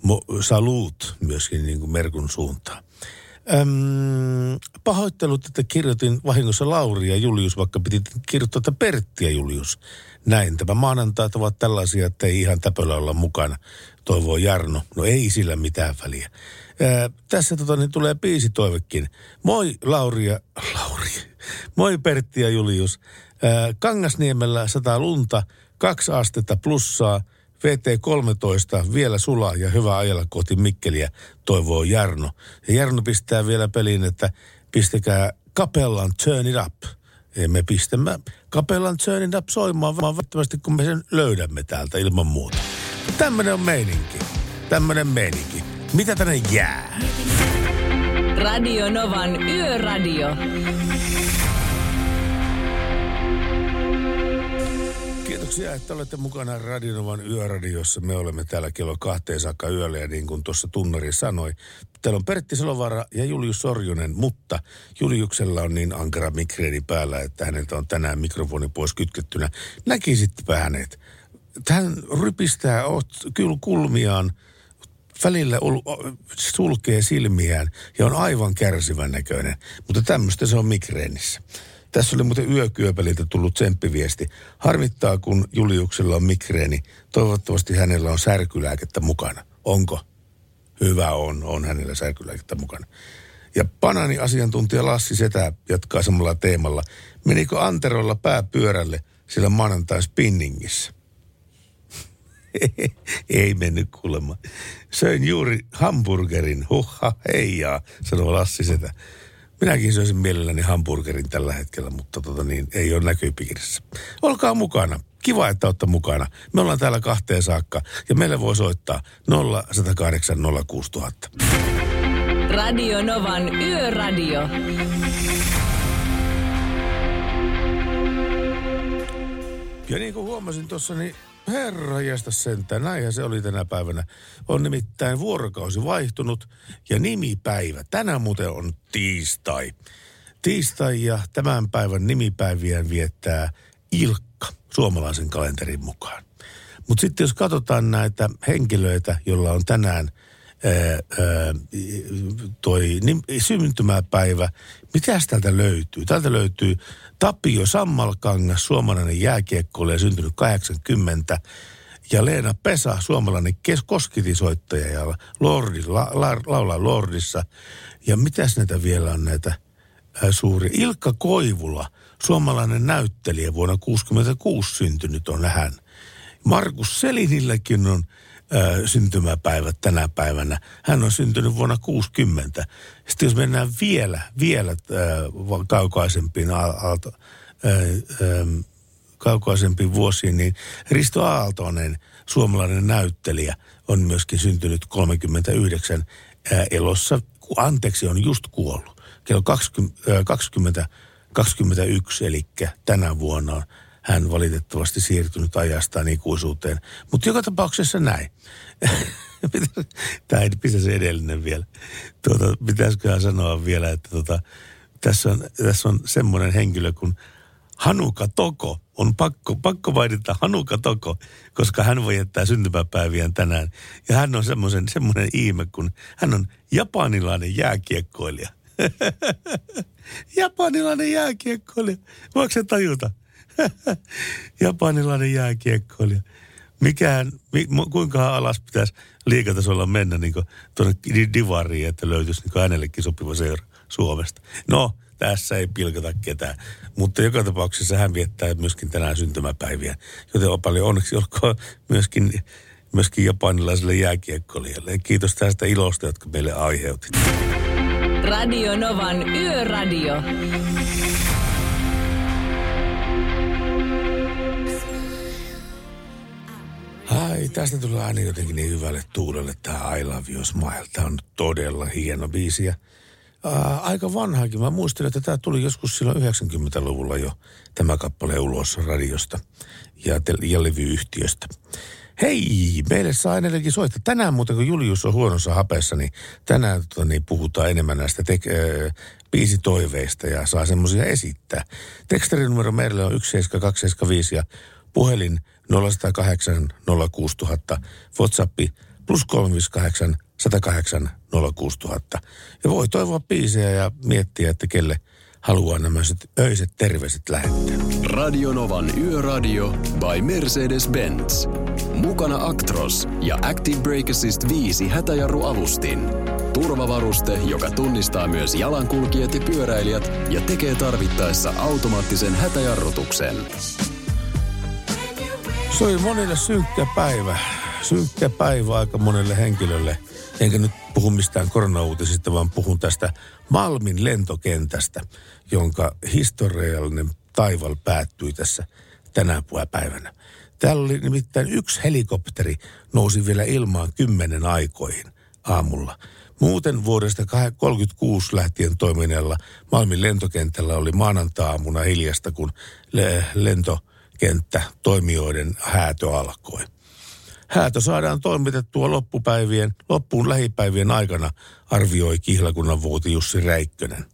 mo- saluut myöskin niin kuin Merkun suuntaan. Öm, pahoittelut, että kirjoitin vahingossa Lauri ja Julius, vaikka piti kirjoittaa, että Pertti ja Julius. Näin. Tämä maanantaat ovat tällaisia, että ei ihan täpöllä olla mukana, toivoo Jarno. No ei sillä mitään väliä. Ää, tässä tota, niin tulee toivekin. Moi Lauri ja... Lauri. Moi Pertti ja Julius. Ää, Kangasniemellä sataa lunta, kaksi astetta plussaa – VT13 vielä sulaa ja hyvä ajella kohti Mikkeliä, toivoo Jarno. Ja Jarno pistää vielä peliin, että pistäkää Kapellan Turn It Up. Ja me pistämme Kapellan Turn It Up soimaan vaan välttämättä, kun me sen löydämme täältä ilman muuta. Tämmönen on meininki. Tämmönen meininki. Mitä tänne jää? Radio Novan Yöradio. Kiitoksia, että olette mukana Radionovan yöradiossa. Me olemme täällä kello kahteen saakka yöllä ja niin kuin tuossa tunnari sanoi, täällä on Pertti Salovara ja Julius Sorjonen, mutta Juliuksella on niin ankara mikreeni päällä, että häneltä on tänään mikrofoni pois kytkettynä. Näkisittepä hänet. Hän rypistää kyllä kulmiaan, välillä sulkee silmiään ja on aivan kärsivän näköinen, mutta tämmöistä se on mikreenissä. Tässä oli muuten yökyöpeliltä tullut tsemppiviesti. Harmittaa, kun Juliuksella on mikreeni. Toivottavasti hänellä on särkylääkettä mukana. Onko? Hyvä on, on hänellä särkylääkettä mukana. Ja Panani asiantuntija Lassi Setä jatkaa samalla teemalla. Menikö Anterolla pää pyörälle sillä maanantain spinningissä? Ei mennyt kuulemma. Söin juuri hamburgerin. Huhha, heijaa, sanoo Lassi Setä. Minäkin syöisin mielelläni hamburgerin tällä hetkellä, mutta tota niin, ei ole näköpiirissä. Olkaa mukana. Kiva, että olette mukana. Me ollaan täällä kahteen saakka ja meille voi soittaa 0108 06000. Radio Novan Yöradio. Ja niin kuin huomasin tuossa, niin Herra jästä sentään, näinhän se oli tänä päivänä. On nimittäin vuorokausi vaihtunut ja nimipäivä. Tänään muuten on tiistai. Tiistai ja tämän päivän nimipäiviä viettää Ilkka suomalaisen kalenterin mukaan. Mutta sitten jos katsotaan näitä henkilöitä, joilla on tänään ää, ää, toi syntymäpäivä, mitä täältä löytyy? Täältä löytyy Tapio Sammalkangas, suomalainen jääkiekkoilija, syntynyt 80. Ja Leena Pesa, suomalainen kes- koskitisoittaja ja Lordi, la, la, laulaa Lordissa. Ja mitäs näitä vielä on näitä suuri. Ilkka Koivula, suomalainen näyttelijä, vuonna 66 syntynyt on hän. Markus Selinilläkin on ää, syntymäpäivä tänä päivänä. Hän on syntynyt vuonna 60. Sitten jos mennään vielä, vielä ää, kaukaisempiin aalto, ää, ää, kaukaisempiin vuosiin, niin Risto Aaltonen, suomalainen näyttelijä, on myöskin syntynyt 39 ää, elossa. Anteeksi, on just kuollut. Kello 20, ää, 20 21, eli tänä vuonna on hän valitettavasti siirtynyt ajastaan ikuisuuteen. Mutta joka tapauksessa näin. Tämä ei pitäisi edellinen vielä. Tuota, pitäisiköhän sanoa vielä, että tuota, tässä, on, tässä on semmoinen henkilö kuin Hanuka Toko. On pakko, pakko mainita Hanuka Toko, koska hän voi jättää syntymäpäiviään tänään. Ja hän on semmoisen, semmoinen ihme, kun hän on japanilainen jääkiekkoilija. japanilainen jääkiekkoilija. Voiko se tajuta? japanilainen jääkiekkoilija. Mikään, mi, kuinka alas pitäisi liikatasolla mennä niin tuonne divariin, että löytyisi niin hänellekin sopiva seura Suomesta. No, tässä ei pilkata ketään. Mutta joka tapauksessa hän viettää myöskin tänään syntymäpäiviä. Joten on paljon onneksi olkoon myöskin, myöskin japanilaiselle jääkiekkoilijalle. Kiitos tästä ilosta, jotka meille aiheutit. Radio Novan Yöradio. Ai, tästä tulee aina jotenkin niin hyvälle tuulelle tämä I Love You Smile. Tämä on todella hieno biisi ja ää, aika vanhakin. Mä muistelin, että tämä tuli joskus silloin 90-luvulla jo tämä kappale ulos radiosta ja, te- ja levyyhtiöstä. Hei, meille saa edelleenkin soittaa. Tänään muuten, kun Julius on huonossa hapessa, niin tänään tota, niin puhutaan enemmän näistä tek- äh, biisitoiveista ja saa semmoisia esittää. Tekstarinumero meille on 17275 ja puhelin 0108 06000, WhatsAppi plus 358 108 06000. Ja voi toivoa biisejä ja miettiä, että kelle haluaa nämä öiset terveiset lähettää. Radionovan Yöradio by Mercedes-Benz. Mukana Actros ja Active Brake Assist 5 hätäjarruavustin. Turvavaruste, joka tunnistaa myös jalankulkijat ja pyöräilijät ja tekee tarvittaessa automaattisen hätäjarrutuksen. Se oli monille synkkä päivä. Synkkä päivä aika monelle henkilölle. Enkä nyt puhu mistään koronauutisista, vaan puhun tästä Malmin lentokentästä, jonka historiallinen taival päättyi tässä tänä päivänä. Täällä oli nimittäin yksi helikopteri nousi vielä ilmaan kymmenen aikoihin aamulla. Muuten vuodesta 1936 lähtien toimineella Malmin lentokentällä oli maanantaamuna hiljasta, kun lentokenttä toimijoiden häätö alkoi. Häätö saadaan toimitettua loppupäivien, loppuun lähipäivien aikana, arvioi kihlakunnan vuoti Jussi Räikkönen.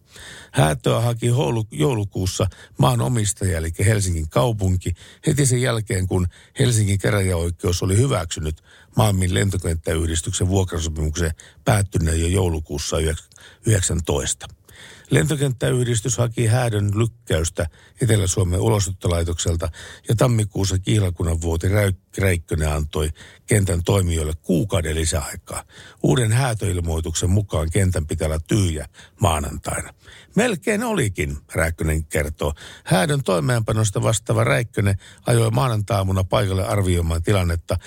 Häätöä haki joulukuussa maan omistaja, eli Helsingin kaupunki, heti sen jälkeen, kun Helsingin käräjäoikeus oli hyväksynyt Malmin lentokenttäyhdistyksen vuokrasopimuksen päättyneen jo joulukuussa 19. Lentokenttäyhdistys haki häädön lykkäystä Etelä-Suomen ulosottolaitokselta ja tammikuussa kihlakunnan vuoti Räikkönen antoi kentän toimijoille kuukauden lisäaikaa. Uuden häätöilmoituksen mukaan kentän pitää olla tyhjä maanantaina. Melkein olikin, Räikkönen kertoo. Häädön toimeenpanosta vastaava Räikkönen ajoi maanantaamuna paikalle arvioimaan tilannetta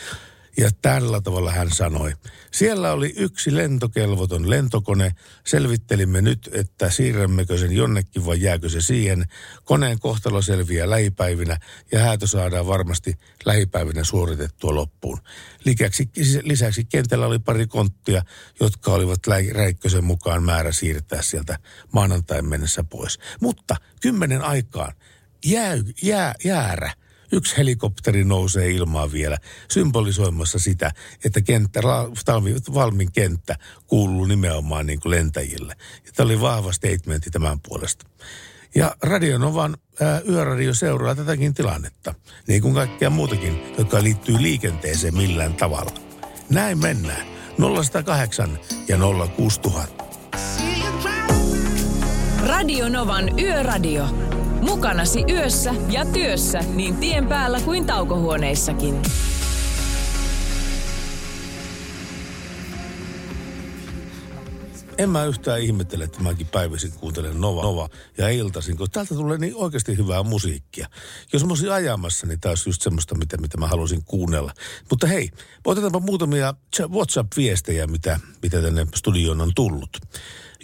ja tällä tavalla hän sanoi. Siellä oli yksi lentokelvoton lentokone. Selvittelimme nyt, että siirrämmekö sen jonnekin vai jääkö se siihen. Koneen kohtalo selviää lähipäivinä ja häätö saadaan varmasti lähipäivinä suoritettua loppuun. Lisäksi, lisäksi kentällä oli pari konttia, jotka olivat Räikkösen mukaan määrä siirtää sieltä maanantain mennessä pois. Mutta kymmenen aikaan jää, jää, jäärä – yksi helikopteri nousee ilmaan vielä symbolisoimassa sitä, että kenttä, Valmin kenttä kuuluu nimenomaan niin kuin lentäjille. Ja tämä oli vahva statementti tämän puolesta. Ja Radionovan ää, yöradio seuraa tätäkin tilannetta, niin kuin kaikkea muutakin, joka liittyy liikenteeseen millään tavalla. Näin mennään. 0108 ja 06000. Radio Novan Yöradio. Mukanasi yössä ja työssä niin tien päällä kuin taukohuoneissakin. en mä yhtään ihmettele, että mäkin päivisin kuuntelen Nova, Nova ja iltaisin, kun täältä tulee niin oikeasti hyvää musiikkia. Jos mä olisin ajamassa, niin tämä olisi just semmoista, mitä, mitä mä halusin kuunnella. Mutta hei, otetaanpa muutamia WhatsApp-viestejä, mitä, mitä tänne studioon on tullut.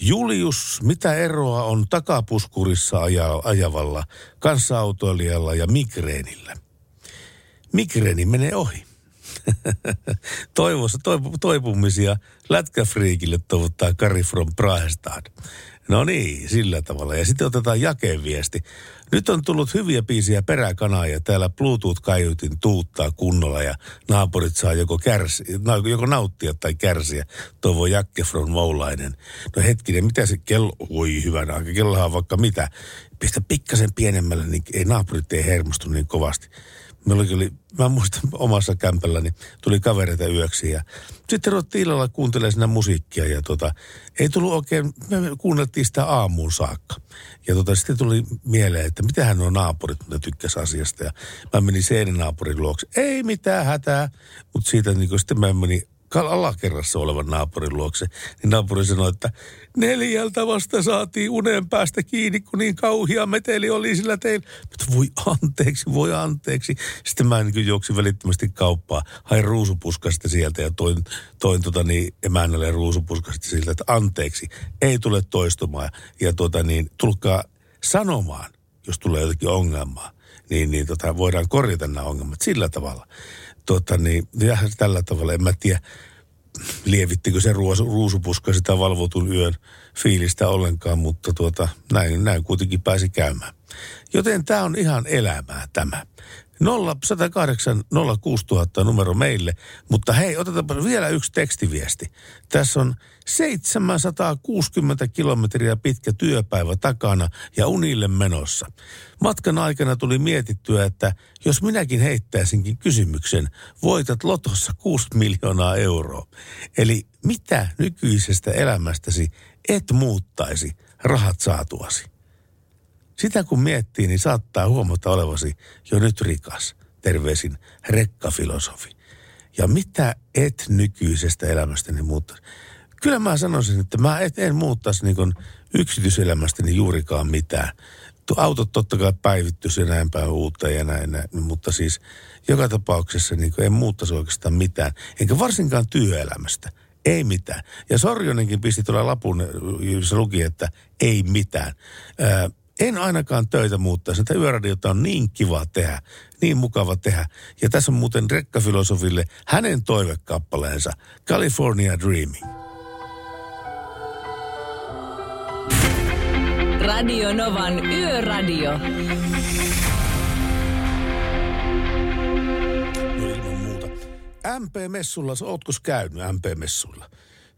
Julius, mitä eroa on takapuskurissa aja, ajavalla, kanssaautoilijalla ja migreenillä? Migreeni menee ohi. Toivossa toipu, toipumisia lätkäfriikille toivottaa Kari from Prahestad. No niin, sillä tavalla. Ja sitten otetaan jakeen viesti. Nyt on tullut hyviä biisiä peräkanaa ja täällä Bluetooth-kaiutin tuuttaa kunnolla ja naapurit saa joko, kärsi, joko nauttia tai kärsiä. Toivo Jakke from Moulainen. No hetkinen, mitä se kello, voi hyvänä aika, kellohan vaikka mitä. Pistä pikkasen pienemmälle, niin ei naapurit ei hermostu niin kovasti. Meillä oli, mä muistan omassa kämpälläni, tuli kavereita yöksi ja sitten ruvettiin illalla kuuntelemaan siinä musiikkia ja tota, ei tullut oikein, me kuunneltiin sitä aamuun saakka. Ja tota, sitten tuli mieleen, että mitähän nuo naapurit, mitä tykkäs asiasta ja mä menin seinänaapurin luokse. Ei mitään hätää, mutta siitä niin sitten mä menin alakerrassa olevan naapurin luokse, niin naapuri sanoi, että neljältä vasta saatiin unen päästä kiinni, kun niin kauhia meteli oli sillä teillä. Mutta voi anteeksi, voi anteeksi. Sitten mä niin juoksin välittömästi kauppaa, hain ruusupuskasta sieltä ja toin, toin tota niin, emännälle ruusupuskasta siltä, että anteeksi, ei tule toistumaan. Ja tota niin, tulkaa sanomaan, jos tulee jotakin ongelmaa, niin, niin tota, voidaan korjata nämä ongelmat sillä tavalla tota niin, ja tällä tavalla, en mä tiedä, lievittikö se ruusu, ruusupuska sitä valvotun yön fiilistä ollenkaan, mutta tuota, näin, näin kuitenkin pääsi käymään. Joten tämä on ihan elämää tämä. 0108 06000 numero meille. Mutta hei, otetaanpa vielä yksi tekstiviesti. Tässä on 760 kilometriä pitkä työpäivä takana ja unille menossa. Matkan aikana tuli mietittyä, että jos minäkin heittäisinkin kysymyksen, voitat lotossa 6 miljoonaa euroa. Eli mitä nykyisestä elämästäsi et muuttaisi rahat saatuasi? Sitä kun miettii, niin saattaa huomata olevasi jo nyt rikas. Terveisin rekkafilosofi. Ja mitä et nykyisestä elämästäni muuttaisi? Kyllä mä sanoisin, että mä et, en muuttaisi niin yksityiselämästäni juurikaan mitään. Autot totta kai päivittyisi ja näin päin uutta ja näin, näin, mutta siis joka tapauksessa niin en muuttaisi oikeastaan mitään. Enkä varsinkaan työelämästä. Ei mitään. Ja Sorjonenkin pisti tuolla lapun, jossa luki, että ei mitään. Ää, en ainakaan töitä muuttaisi. Sitä yöradiota on niin kiva tehdä, niin mukava tehdä. Ja tässä on muuten rekkafilosofille hänen toivekappaleensa California Dreaming. Radio Novan Yöradio. No ilman muuta. MP-messulla, ootko käynyt MP-messulla?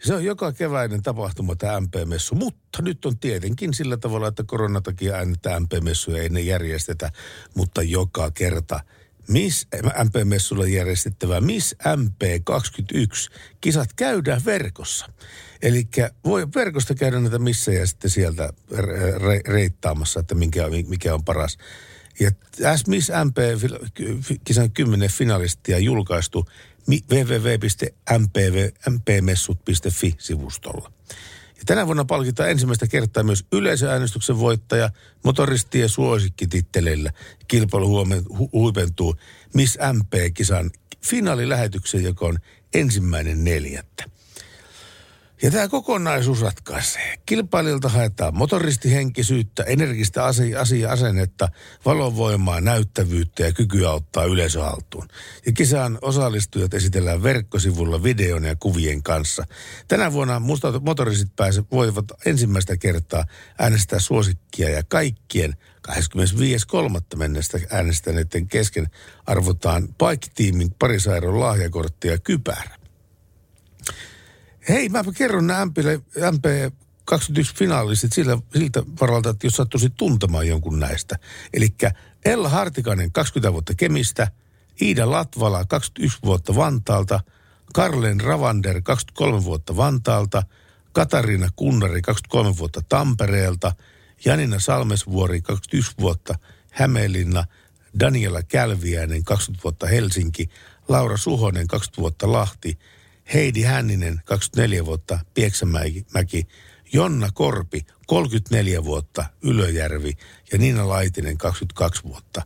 Se on joka keväinen tapahtuma tämä MP-messu, mutta nyt on tietenkin sillä tavalla, että koronatakia takia aina MP-messuja ei ne järjestetä, mutta joka kerta Miss MP-messulla järjestettävä Miss MP21 kisat käydään verkossa. Eli voi verkosta käydä näitä missejä sitten sieltä re- reittaamassa, että mikä, mikä on paras. Ja Miss MP-kisan kymmenen finalistia julkaistu www.mpmessut.fi-sivustolla. Ja tänä vuonna palkitaan ensimmäistä kertaa myös yleisöäänestyksen voittaja motoristien suosikkititteleillä. Kilpailu hu- huipentuu Miss MP-kisan finaalilähetykseen, joka on ensimmäinen neljättä. Ja tämä kokonaisuus ratkaisee. Kilpailijalta haetaan motoristihenkisyyttä, energistä asia, asia asennetta, valonvoimaa, näyttävyyttä ja kykyä ottaa yleisöhaltuun. Ja kisaan osallistujat esitellään verkkosivulla videon ja kuvien kanssa. Tänä vuonna mustat motoristit pääse, voivat ensimmäistä kertaa äänestää suosikkia ja kaikkien 25.3. mennessä äänestäneiden kesken arvotaan Pike-tiimin parisairon lahjakortti ja kypärä. Hei, mä kerron nämä MP, MP 21 finaalistit sillä, siltä varalta, että jos sattuisit tuntemaan jonkun näistä. Eli Ella Hartikainen 20 vuotta Kemistä, Iida Latvala 21 vuotta Vantaalta, Karlen Ravander 23 vuotta Vantaalta, Katariina Kunnari 23 vuotta Tampereelta, Janina Salmesvuori 21 vuotta Hämeenlinna, Daniela Kälviäinen 20 vuotta Helsinki, Laura Suhonen 20 vuotta Lahti Heidi Hänninen, 24 vuotta, Pieksämäki, Jonna Korpi, 34 vuotta, Ylöjärvi ja Niina Laitinen, 22 vuotta,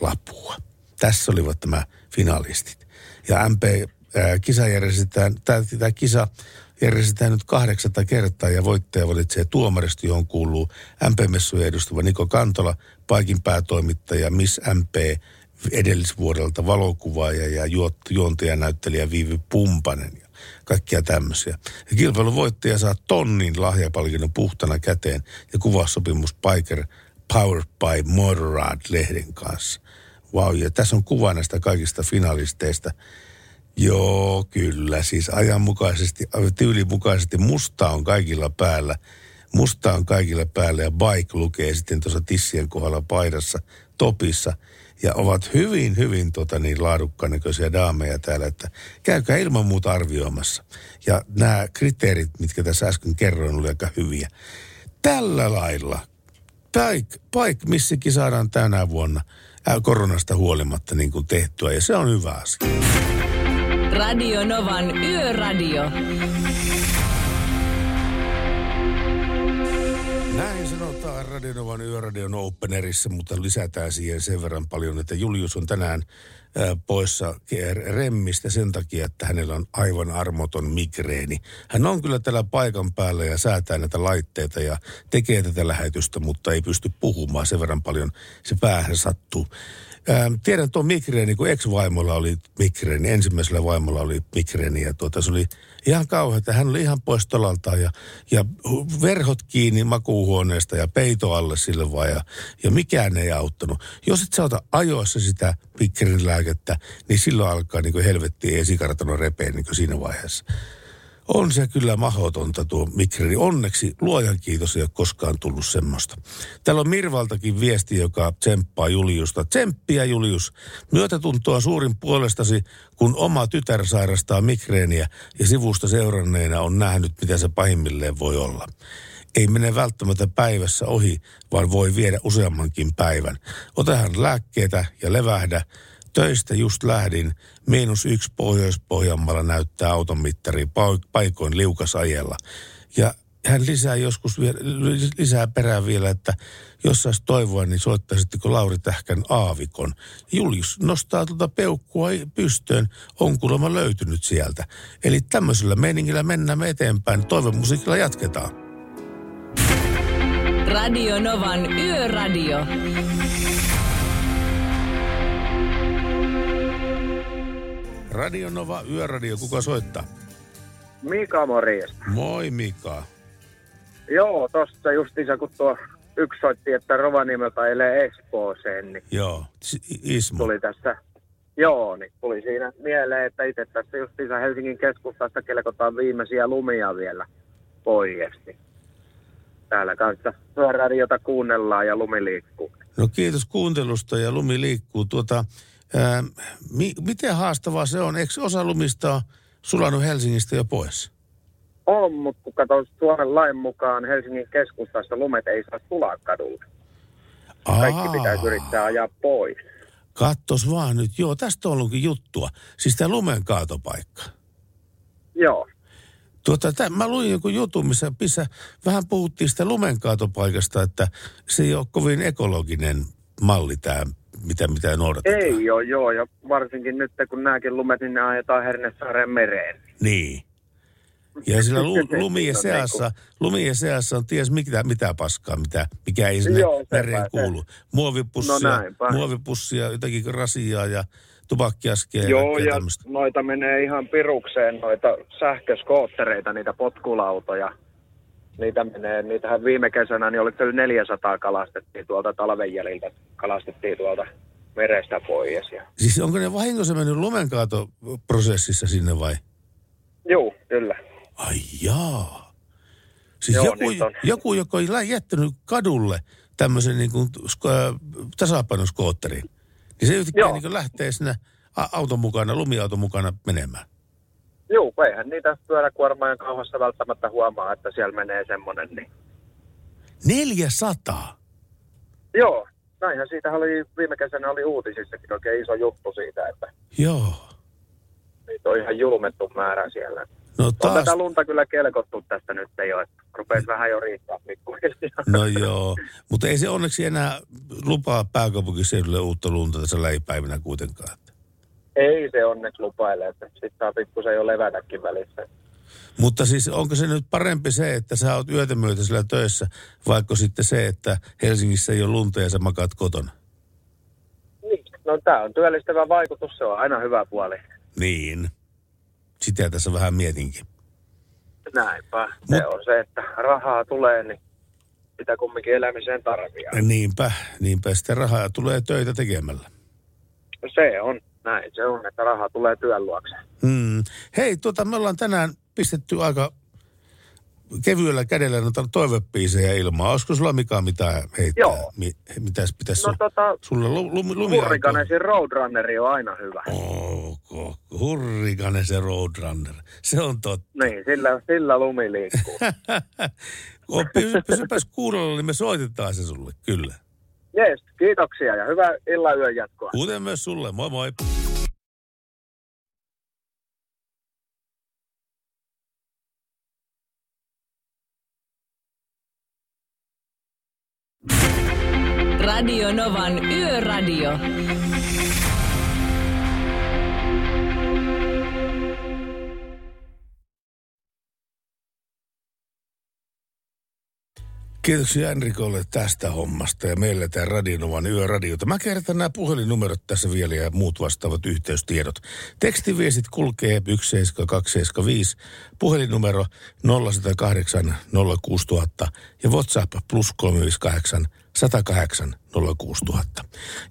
Lapua. Tässä olivat nämä finalistit. Ja MP-kisa järjestetään, tämä kisa järjestetään nyt kahdeksatta kertaa ja voittaja valitsee tuomaristo, johon kuuluu MP-messuja edustava Niko Kantola, paikin päätoimittaja Miss MP edellisvuodelta valokuvaaja ja juontaja näyttelijä Viivi Pumpanen ja kaikkia tämmöisiä. Ja kilpailun voittaja saa tonnin lahjapalkinnon puhtana käteen ja kuvasopimus Piker Powered by Motorrad-lehden kanssa. Wow, ja tässä on kuva näistä kaikista finalisteista. Joo, kyllä. Siis ajanmukaisesti, tyylimukaisesti musta on kaikilla päällä. Musta on kaikilla päällä ja bike lukee sitten tuossa tissien kohdalla paidassa, topissa. Ja ovat hyvin, hyvin tota niin, laadukkaan näköisiä daameja täällä, että käykää ilman muuta arvioimassa. Ja nämä kriteerit, mitkä tässä äsken kerroin, oli aika hyviä. Tällä lailla, paik, paik missäkin saadaan tänä vuonna koronasta huolimatta niin kuin tehtyä, ja se on hyvä asia. Radio Novan Yöradio. Näin sanotaan Radionovan Yöradion Openerissa, mutta lisätään siihen sen verran paljon, että Julius on tänään poissa remmistä sen takia, että hänellä on aivan armoton migreeni. Hän on kyllä tällä paikan päällä ja säätää näitä laitteita ja tekee tätä lähetystä, mutta ei pysty puhumaan sen verran paljon. Se päähän sattuu. Ähm, tiedän tuon migreeni, kun ex-vaimolla oli migreeni, ensimmäisellä vaimolla oli migreeni ja tuota, se oli ihan kauheata. Hän oli ihan pois tolaltaan ja, ja verhot kiinni makuuhuoneesta ja peito alle sille vaan ja, ja mikään ei auttanut. Jos et ota ajoissa sitä migreeni lääkettä, niin silloin alkaa niin kuin helvetti esikartano repeä niin siinä vaiheessa. On se kyllä mahdotonta tuo mikreni. Onneksi luojan kiitos ei ole koskaan tullut semmoista. Täällä on Mirvaltakin viesti, joka tsemppaa Juliusta. Tsemppiä Julius. Myötätuntoa suurin puolestasi, kun oma tytär sairastaa migreeniä ja sivusta seuranneena on nähnyt, mitä se pahimmilleen voi olla ei mene välttämättä päivässä ohi, vaan voi viedä useammankin päivän. Otahan lääkkeitä ja levähdä Töistä just lähdin. Miinus yksi Pohjois-Pohjanmaalla näyttää automittari paikoin liukasajella. Ja hän lisää joskus vielä, lisää perään vielä, että jos saisi toivoa, niin soittaisitteko Lauri Tähkän aavikon. Julius nostaa tuota peukkua pystöön, on kuulemma löytynyt sieltä. Eli tämmöisellä meiningillä mennään me eteenpäin. Toivon musiikilla jatketaan. Radio Novan Yöradio. Radio Nova Yöradio, kuka soittaa? Mika, morjesta. Moi Mika. Joo, tossa justiinsa kun tuo yksi soitti, että Rovaniemeltä ajelee Espooseen, niin Joo, Ismo. tuli tässä, joo, niin tuli siinä mieleen, että itse tässä justiinsa Helsingin keskustasta kelkotaan viimeisiä lumia vielä poiesti. Täällä kanssa radiota kuunnellaan ja lumi liikkuu. No kiitos kuuntelusta ja lumi liikkuu. Tuota, ää, mi, miten haastavaa se on? Eikö osa lumista sulanut Helsingistä jo pois? On, mutta kun katsoo Suomen lain mukaan Helsingin keskustassa lumet ei saa sulaa kadulle. Kaikki pitäisi yrittää ajaa pois. Kattos vaan nyt. Joo, tästä on ollutkin juttua. Siis tämä lumen kaatopaikka. Joo. Tuota, tämän, mä luin joku jutun, missä, missä vähän puhuttiin sitä lumenkaatopaikasta, että se ei ole kovin ekologinen malli tämä, mitä, mitä noudatetaan. Ei ole, joo. Ja varsinkin nyt, kun nämäkin lumet, niin ne ajetaan Hernesaaren mereen. Niin. Ja sillä lu, lumien, No seassa, lumien seassa on ties mitä, mitä paskaa, mitä, mikä ei sinne Joo, mereen kuulu. Muovipussia, No näinpä. muovipussia, jotakin rasiaa ja tupakkiaskeja ja Joo, ja tämmöistä. noita menee ihan pirukseen, noita sähköskoottereita, niitä potkulautoja. Niitä menee, niitähän viime kesänä, niin oliko se yli 400 kalastettiin tuolta talven jäljiltä, kalastettiin tuolta merestä pois. Ja... Siis onko ne vahingossa mennyt lumenkaatoprosessissa sinne vai? Juu, kyllä. Ai jaa. Siis Joo, joku, joku, joka on jättänyt kadulle tämmöisen niin kuin, sk- äh, tasapainoskootterin, niin se yhtäkkiä Joo. niin lähtee sinne auton mukana, lumiauton mukana menemään. Juu, eihän niitä pyöräkuormajan kauhassa välttämättä huomaa, että siellä menee semmoinen. Niin. 400? Joo, näinhän siitä oli, viime kesänä oli uutisissakin oikein iso juttu siitä, että Joo. niitä on ihan julmettu määrä siellä. No On taas, tätä lunta kyllä kelkottu tästä nyt jo, että rupeisi vähän jo riittää pikkuhiljaa. no joo. Mutta ei se onneksi enää lupaa pääkaupunkiseudulle uutta lunta tässä lähipäivinä kuitenkaan. Ei se onneksi lupaile, että sitten saa pikkusen jo levätäkin välissä. Mutta siis onko se nyt parempi se, että sä oot yötä myötä siellä töissä, vaikka sitten se, että Helsingissä ei ole lunta ja sä makaat kotona? Niin. No tämä on työllistävä vaikutus, se on aina hyvä puoli. Niin. Sitä tässä vähän mietinkin. Näinpä. Se Mut- on se, että rahaa tulee, niin sitä kumminkin elämiseen tarvii. Niinpä, niinpä sitten rahaa tulee töitä tekemällä. Se on, näin se on, että rahaa tulee työn luokse. Hmm. Hei, tuota, me ollaan tänään pistetty aika kevyellä kädellä noita toivepiisejä ilmaa. Olisiko sulla Mika mitään heittää? Joo. Mi, mitäs pitäisi No su- tota, sulle lu, lumi, lumi Hurrikanesin Roadrunneri on aina hyvä. Oh, hurrikane se Roadrunner. Se on totta. Niin, sillä, sillä lumi liikkuu. Pysypäs kuulolla, niin me soitetaan se sulle, kyllä. Jees, kiitoksia ja hyvää illan yön jatkoa. Kuten myös sulle, moi moi. Radio Novan Yöradio. Kiitoksia Enrikolle tästä hommasta ja meille tämä Radionovan yöradiota. Mä kertaan nämä puhelinnumerot tässä vielä ja muut vastaavat yhteystiedot. Tekstiviestit kulkee 17275, puhelinnumero 0108 06000 ja WhatsApp plus 358 108 06000.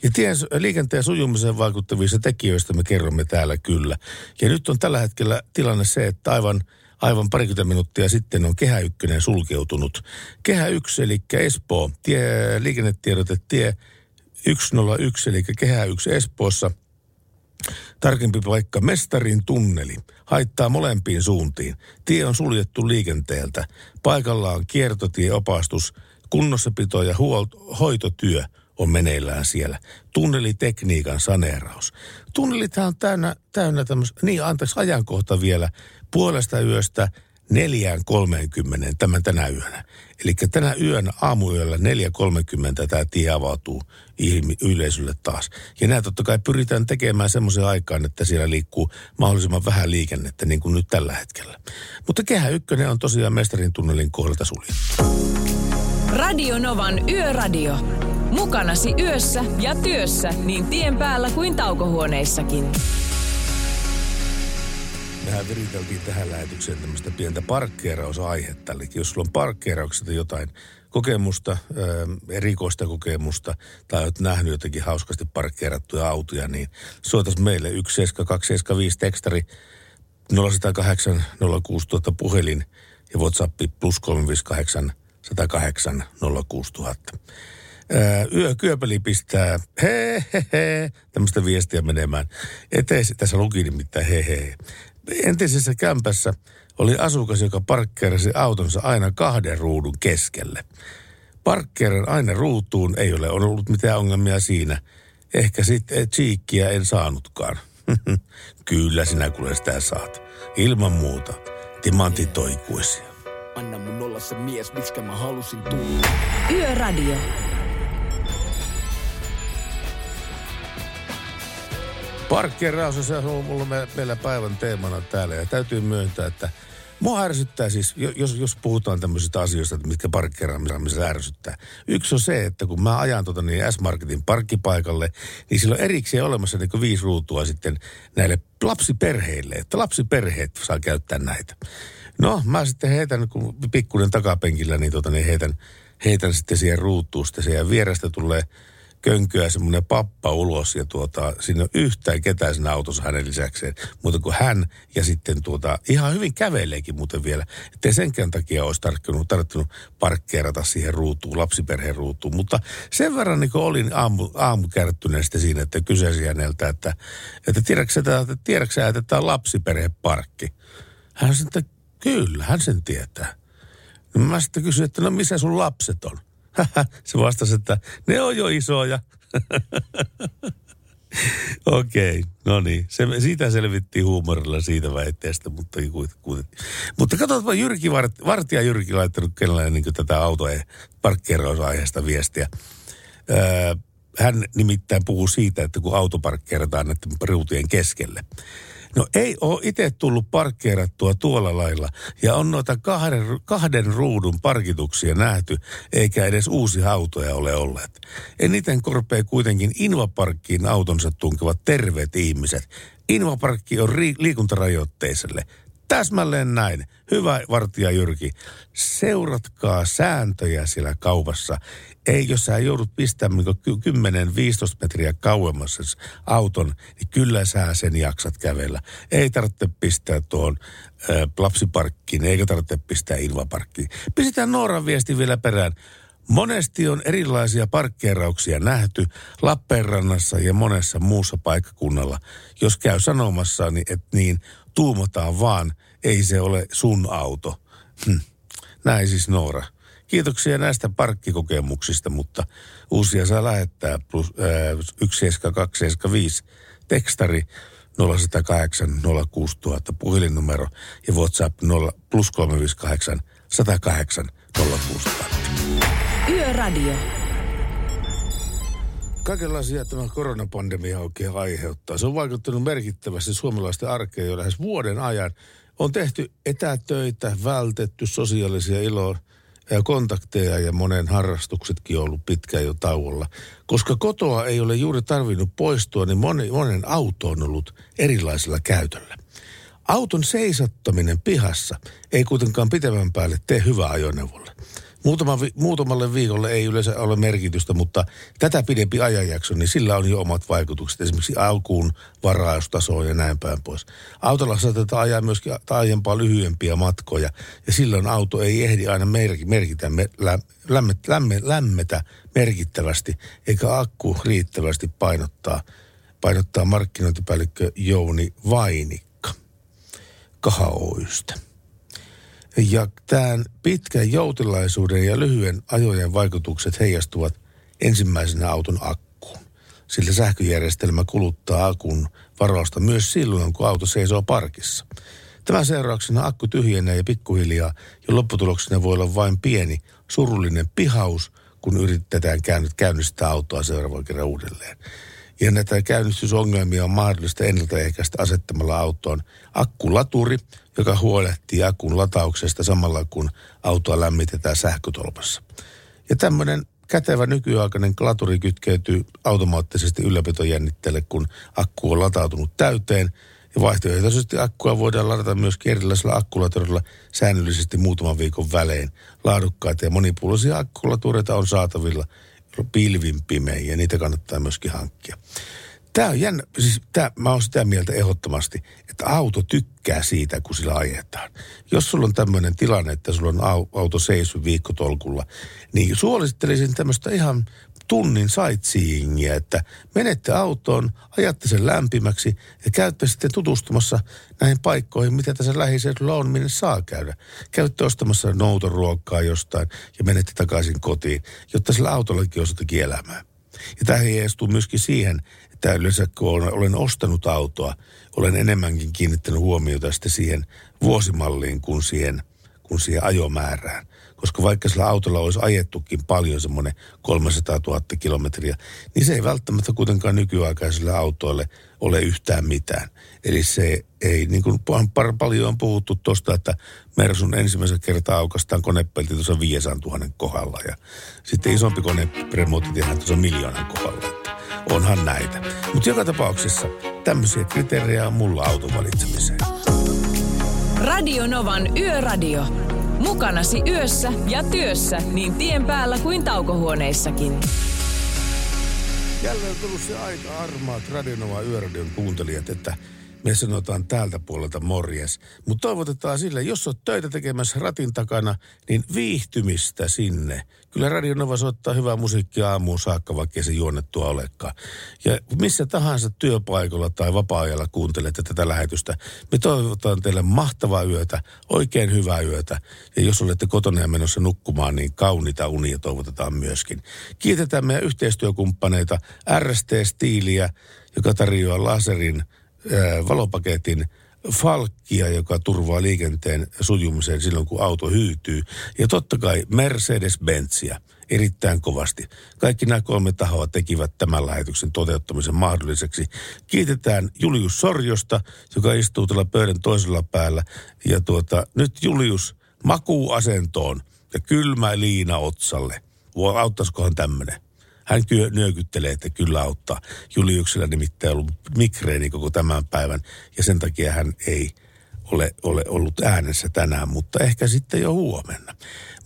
Ja tien, liikenteen sujumiseen vaikuttavista tekijöistä me kerromme täällä kyllä. Ja nyt on tällä hetkellä tilanne se, että aivan aivan parikymmentä minuuttia sitten on Kehä 1 sulkeutunut. Kehä 1, eli Espoo, tie, liikennetiedote tie 101, eli Kehä 1 Espoossa. Tarkempi paikka Mestarin tunneli. Haittaa molempiin suuntiin. Tie on suljettu liikenteeltä. Paikalla on kiertotieopastus, kunnossapito ja huol- hoitotyö on meneillään siellä. Tunnelitekniikan saneeraus. Tunnelithan on täynnä, täynnä tämmöistä, niin anteeksi ajankohta vielä, puolesta yöstä 4.30 tämän tänä yönä. Eli tänä yönä aamuyöllä 4.30 tämä tie avautuu yleisölle taas. Ja nämä totta kai pyritään tekemään semmoisen aikaan, että siellä liikkuu mahdollisimman vähän liikennettä, niin kuin nyt tällä hetkellä. Mutta Kehä Ykkönen on tosiaan Mestarin tunnelin kohdalta suljettu. Radio Novan Yöradio. Mukanasi yössä ja työssä niin tien päällä kuin taukohuoneissakin. Mehän viriteltiin tähän lähetykseen tämmöistä pientä parkkeerausaihetta. Eli jos sulla on parkkeerauksesta jotain kokemusta, ää, erikoista kokemusta, tai olet nähnyt jotenkin hauskasti parkkeerattuja autoja, niin soitas meille 17275 tekstari 0108 06000 puhelin ja WhatsApp plus 358 108 06000. Ää, Yö Kyöpeli pistää he he he tämmöistä viestiä menemään. Eteis, tässä luki nimittäin he he. Entisessä kämpässä oli asukas, joka parkkeerasi autonsa aina kahden ruudun keskelle. Parkkeeran aina ruutuun, ei ole ollut mitään ongelmia siinä. Ehkä sitten chiikkiä en saanutkaan. Kyllä sinä kuule sitä saat. Ilman muuta. Timantitoikuisia. Anna mun olla se mies, miksi mä halusin tulla. Yöradio. Parkkeeraus, se on ollut mulla me- meillä päivän teemana täällä. Ja täytyy myöntää, että mua ärsyttää siis, jo- jos, jos puhutaan tämmöisistä asioista, että mitkä parkkeeraamisessa ärsyttää. Yksi on se, että kun mä ajan tuota niin S-Marketin parkkipaikalle, niin sillä on erikseen olemassa niin viisi ruutua sitten näille lapsiperheille, että lapsiperheet saa käyttää näitä. No, mä sitten heitän, kun pikkuinen takapenkillä, niin, tota, niin heitän, heitän sitten siihen ruutuun sitten ja vierestä tulee könkyä semmoinen pappa ulos ja tuota, siinä on yhtään ketään siinä autossa hänen lisäkseen, mutta kuin hän ja sitten tuota, ihan hyvin käveleekin muuten vielä, ettei senkään takia olisi tarttunut, tarttunut parkkeerata siihen ruutuun, lapsiperheen ruutuun, mutta sen verran niin olin aamu, aamukärttyneen sitten siinä, että kysäsin häneltä, että, että tiedätkö että, tiedätkö että tämä on lapsiperheparkki? Hän sanoi, että kyllä, hän sen tietää. Mä sitten kysyin, että no missä sun lapset on? Se vastasi, että ne on jo isoja. Okei, no niin. Se, siitä selvittiin huumorilla siitä väitteestä, mutta, kuitenkin. mutta katsotaan, Jyrki Vart, Vartija Jyrki laittanut kenellä niin tätä autojen parkkeerausaiheesta viestiä. Öö, hän nimittäin puhuu siitä, että kun auto parkkeerataan näiden ruutujen keskelle. No ei ole itse tullut parkkeerattua tuolla lailla ja on noita kahden, kahden ruudun parkituksia nähty, eikä edes uusi autoja ole olleet. Eniten korpee kuitenkin Invaparkkiin autonsa tunkevat terveet ihmiset. Invaparkki on ri- liikuntarajoitteiselle. Täsmälleen näin. Hyvä vartija Jyrki. Seuratkaa sääntöjä siellä kaupassa. Ei, jos sä joudut pistämään 10-15 metriä kauemmas auton, niin kyllä sä sen jaksat kävellä. Ei tarvitse pistää tuon ä, lapsiparkkiin, eikä tarvitse pistää ilmaparkkiin. Pistetään Nooran viesti vielä perään. Monesti on erilaisia parkkeerauksia nähty Lappeenrannassa ja monessa muussa paikkakunnalla. Jos käy sanomassa, niin, että niin tuumataan vaan, ei se ole sun auto. Hm. Näin siis Noora. Kiitoksia näistä parkkikokemuksista, mutta uusia saa lähettää plus, äh, 17275 tekstari 0108 06000 puhelinnumero ja WhatsApp 0 plus 358 108 06000. Yöradio. Kaikenlaisia tämä koronapandemia oikein aiheuttaa. Se on vaikuttanut merkittävästi suomalaisten arkeen jo lähes vuoden ajan. On tehty etätöitä, vältetty sosiaalisia iloa kontakteja ja monen harrastuksetkin on ollut pitkään jo tauolla. Koska kotoa ei ole juuri tarvinnut poistua, niin monen, monen auto on ollut erilaisella käytöllä. Auton seisottaminen pihassa ei kuitenkaan pitemmän päälle tee hyvää ajoneuvolle. Muutama, muutamalle viikolle ei yleensä ole merkitystä, mutta tätä pidempi ajanjakso, niin sillä on jo omat vaikutukset. Esimerkiksi alkuun varaustasoon ja näin päin pois. Autolla saatetaan ajaa myöskin aiempaa lyhyempiä matkoja, ja silloin auto ei ehdi aina merki, merkitä, lämmet, lämmet, lämmetä merkittävästi, eikä akku riittävästi painottaa, painottaa markkinointipäällikkö Jouni Vainikka Kahaoystä. Ja tämän pitkän joutilaisuuden ja lyhyen ajojen vaikutukset heijastuvat ensimmäisenä auton akkuun. Sillä sähköjärjestelmä kuluttaa akun varausta myös silloin, kun auto seisoo parkissa. Tämän seurauksena akku tyhjenee ja pikkuhiljaa ja lopputuloksena voi olla vain pieni surullinen pihaus, kun yritetään käynnistää autoa seuraavan kerran uudelleen. Ja näitä käynnistysongelmia on mahdollista ennaltaehkäistä asettamalla autoon akkulaturi, joka huolehtii akun latauksesta samalla kun autoa lämmitetään sähkötolpassa. Ja tämmöinen kätevä nykyaikainen laturi kytkeytyy automaattisesti ylläpitojännitteelle, kun akku on latautunut täyteen. Ja vaihtoehtoisesti akkua voidaan ladata myös erilaisilla akkulaturilla säännöllisesti muutaman viikon välein. Laadukkaita ja monipuolisia akkulatureita on saatavilla – pilvin pimein ja niitä kannattaa myöskin hankkia. Tämä on jännä, siis tämä, mä oon sitä mieltä ehdottomasti, että auto tykkää siitä, kun sillä ajetaan. Jos sulla on tämmöinen tilanne, että sulla on auto seisy viikkotolkulla, niin suosittelisin tämmöistä ihan tunnin sightseeingia, että menette autoon, ajatte sen lämpimäksi ja käytte sitten tutustumassa näihin paikkoihin, mitä tässä lähiseudulla on, minne saa käydä. Käytte ostamassa noutoruokaa jostain ja menette takaisin kotiin, jotta sillä autollakin on jotakin elämää. Ja tämä heijastuu myöskin siihen, että yleensä kun olen ostanut autoa, olen enemmänkin kiinnittänyt huomiota sitten siihen vuosimalliin kuin siihen, kuin siihen ajomäärään koska vaikka sillä autolla olisi ajettukin paljon semmoinen 300 000 kilometriä, niin se ei välttämättä kuitenkaan nykyaikaisille autoille ole yhtään mitään. Eli se ei, niin kuin paljon on puhuttu tuosta, että Mersun ensimmäisen kertaa aukastaan konepelti tuossa 500 000 kohdalla ja sitten isompi koneremontti tehdään tuossa miljoonan kohdalla. Onhan näitä. Mutta joka tapauksessa tämmöisiä kriteerejä on mulla auton valitsemiseen. Radio Novan Yöradio. Mukanasi yössä ja työssä niin tien päällä kuin taukohuoneissakin. Jälleen on tullut se aika armaat Radionova Yöradion kuuntelijat, että me sanotaan täältä puolelta morjes. Mutta toivotetaan sille, jos olet töitä tekemässä ratin takana, niin viihtymistä sinne. Kyllä Radio Nova soittaa hyvää musiikkia aamuun saakka, vaikka se juonnettua olekaan. Ja missä tahansa työpaikalla tai vapaa-ajalla kuuntelette tätä lähetystä, me toivotaan teille mahtavaa yötä, oikein hyvää yötä. Ja jos olette kotona ja menossa nukkumaan, niin kauniita unia toivotetaan myöskin. Kiitetään meidän yhteistyökumppaneita RST Stiiliä, joka tarjoaa laserin valopaketin Falkkia, joka turvaa liikenteen sujumisen silloin, kun auto hyytyy. Ja totta kai Mercedes-Benzia erittäin kovasti. Kaikki nämä kolme tahoa tekivät tämän lähetyksen toteuttamisen mahdolliseksi. Kiitetään Julius Sorjosta, joka istuu tällä pöydän toisella päällä. Ja tuota, nyt Julius makuuasentoon ja kylmä liina otsalle. Auttaisikohan tämmöinen? Hän kyö, nyökyttelee, että kyllä auttaa. Juliuksella nimittäin ollut migreeni koko tämän päivän ja sen takia hän ei ole, ole ollut äänessä tänään, mutta ehkä sitten jo huomenna.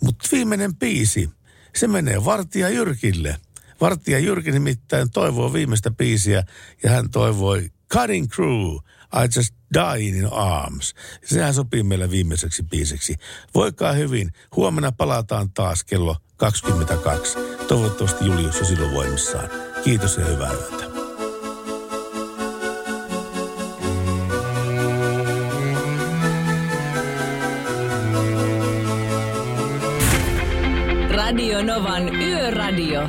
Mutta viimeinen biisi, se menee Vartija Jyrkille. Vartija Jyrki nimittäin toivoo viimeistä biisiä ja hän toivoi Cutting Crew, I Just Die in Arms. Sehän sopii meille viimeiseksi biiseksi. Voikaa hyvin. Huomenna palataan taas kello 22. Toivottavasti Julius on silloin voimissaan. Kiitos ja hyvää yötä. Radio Novan Yöradio.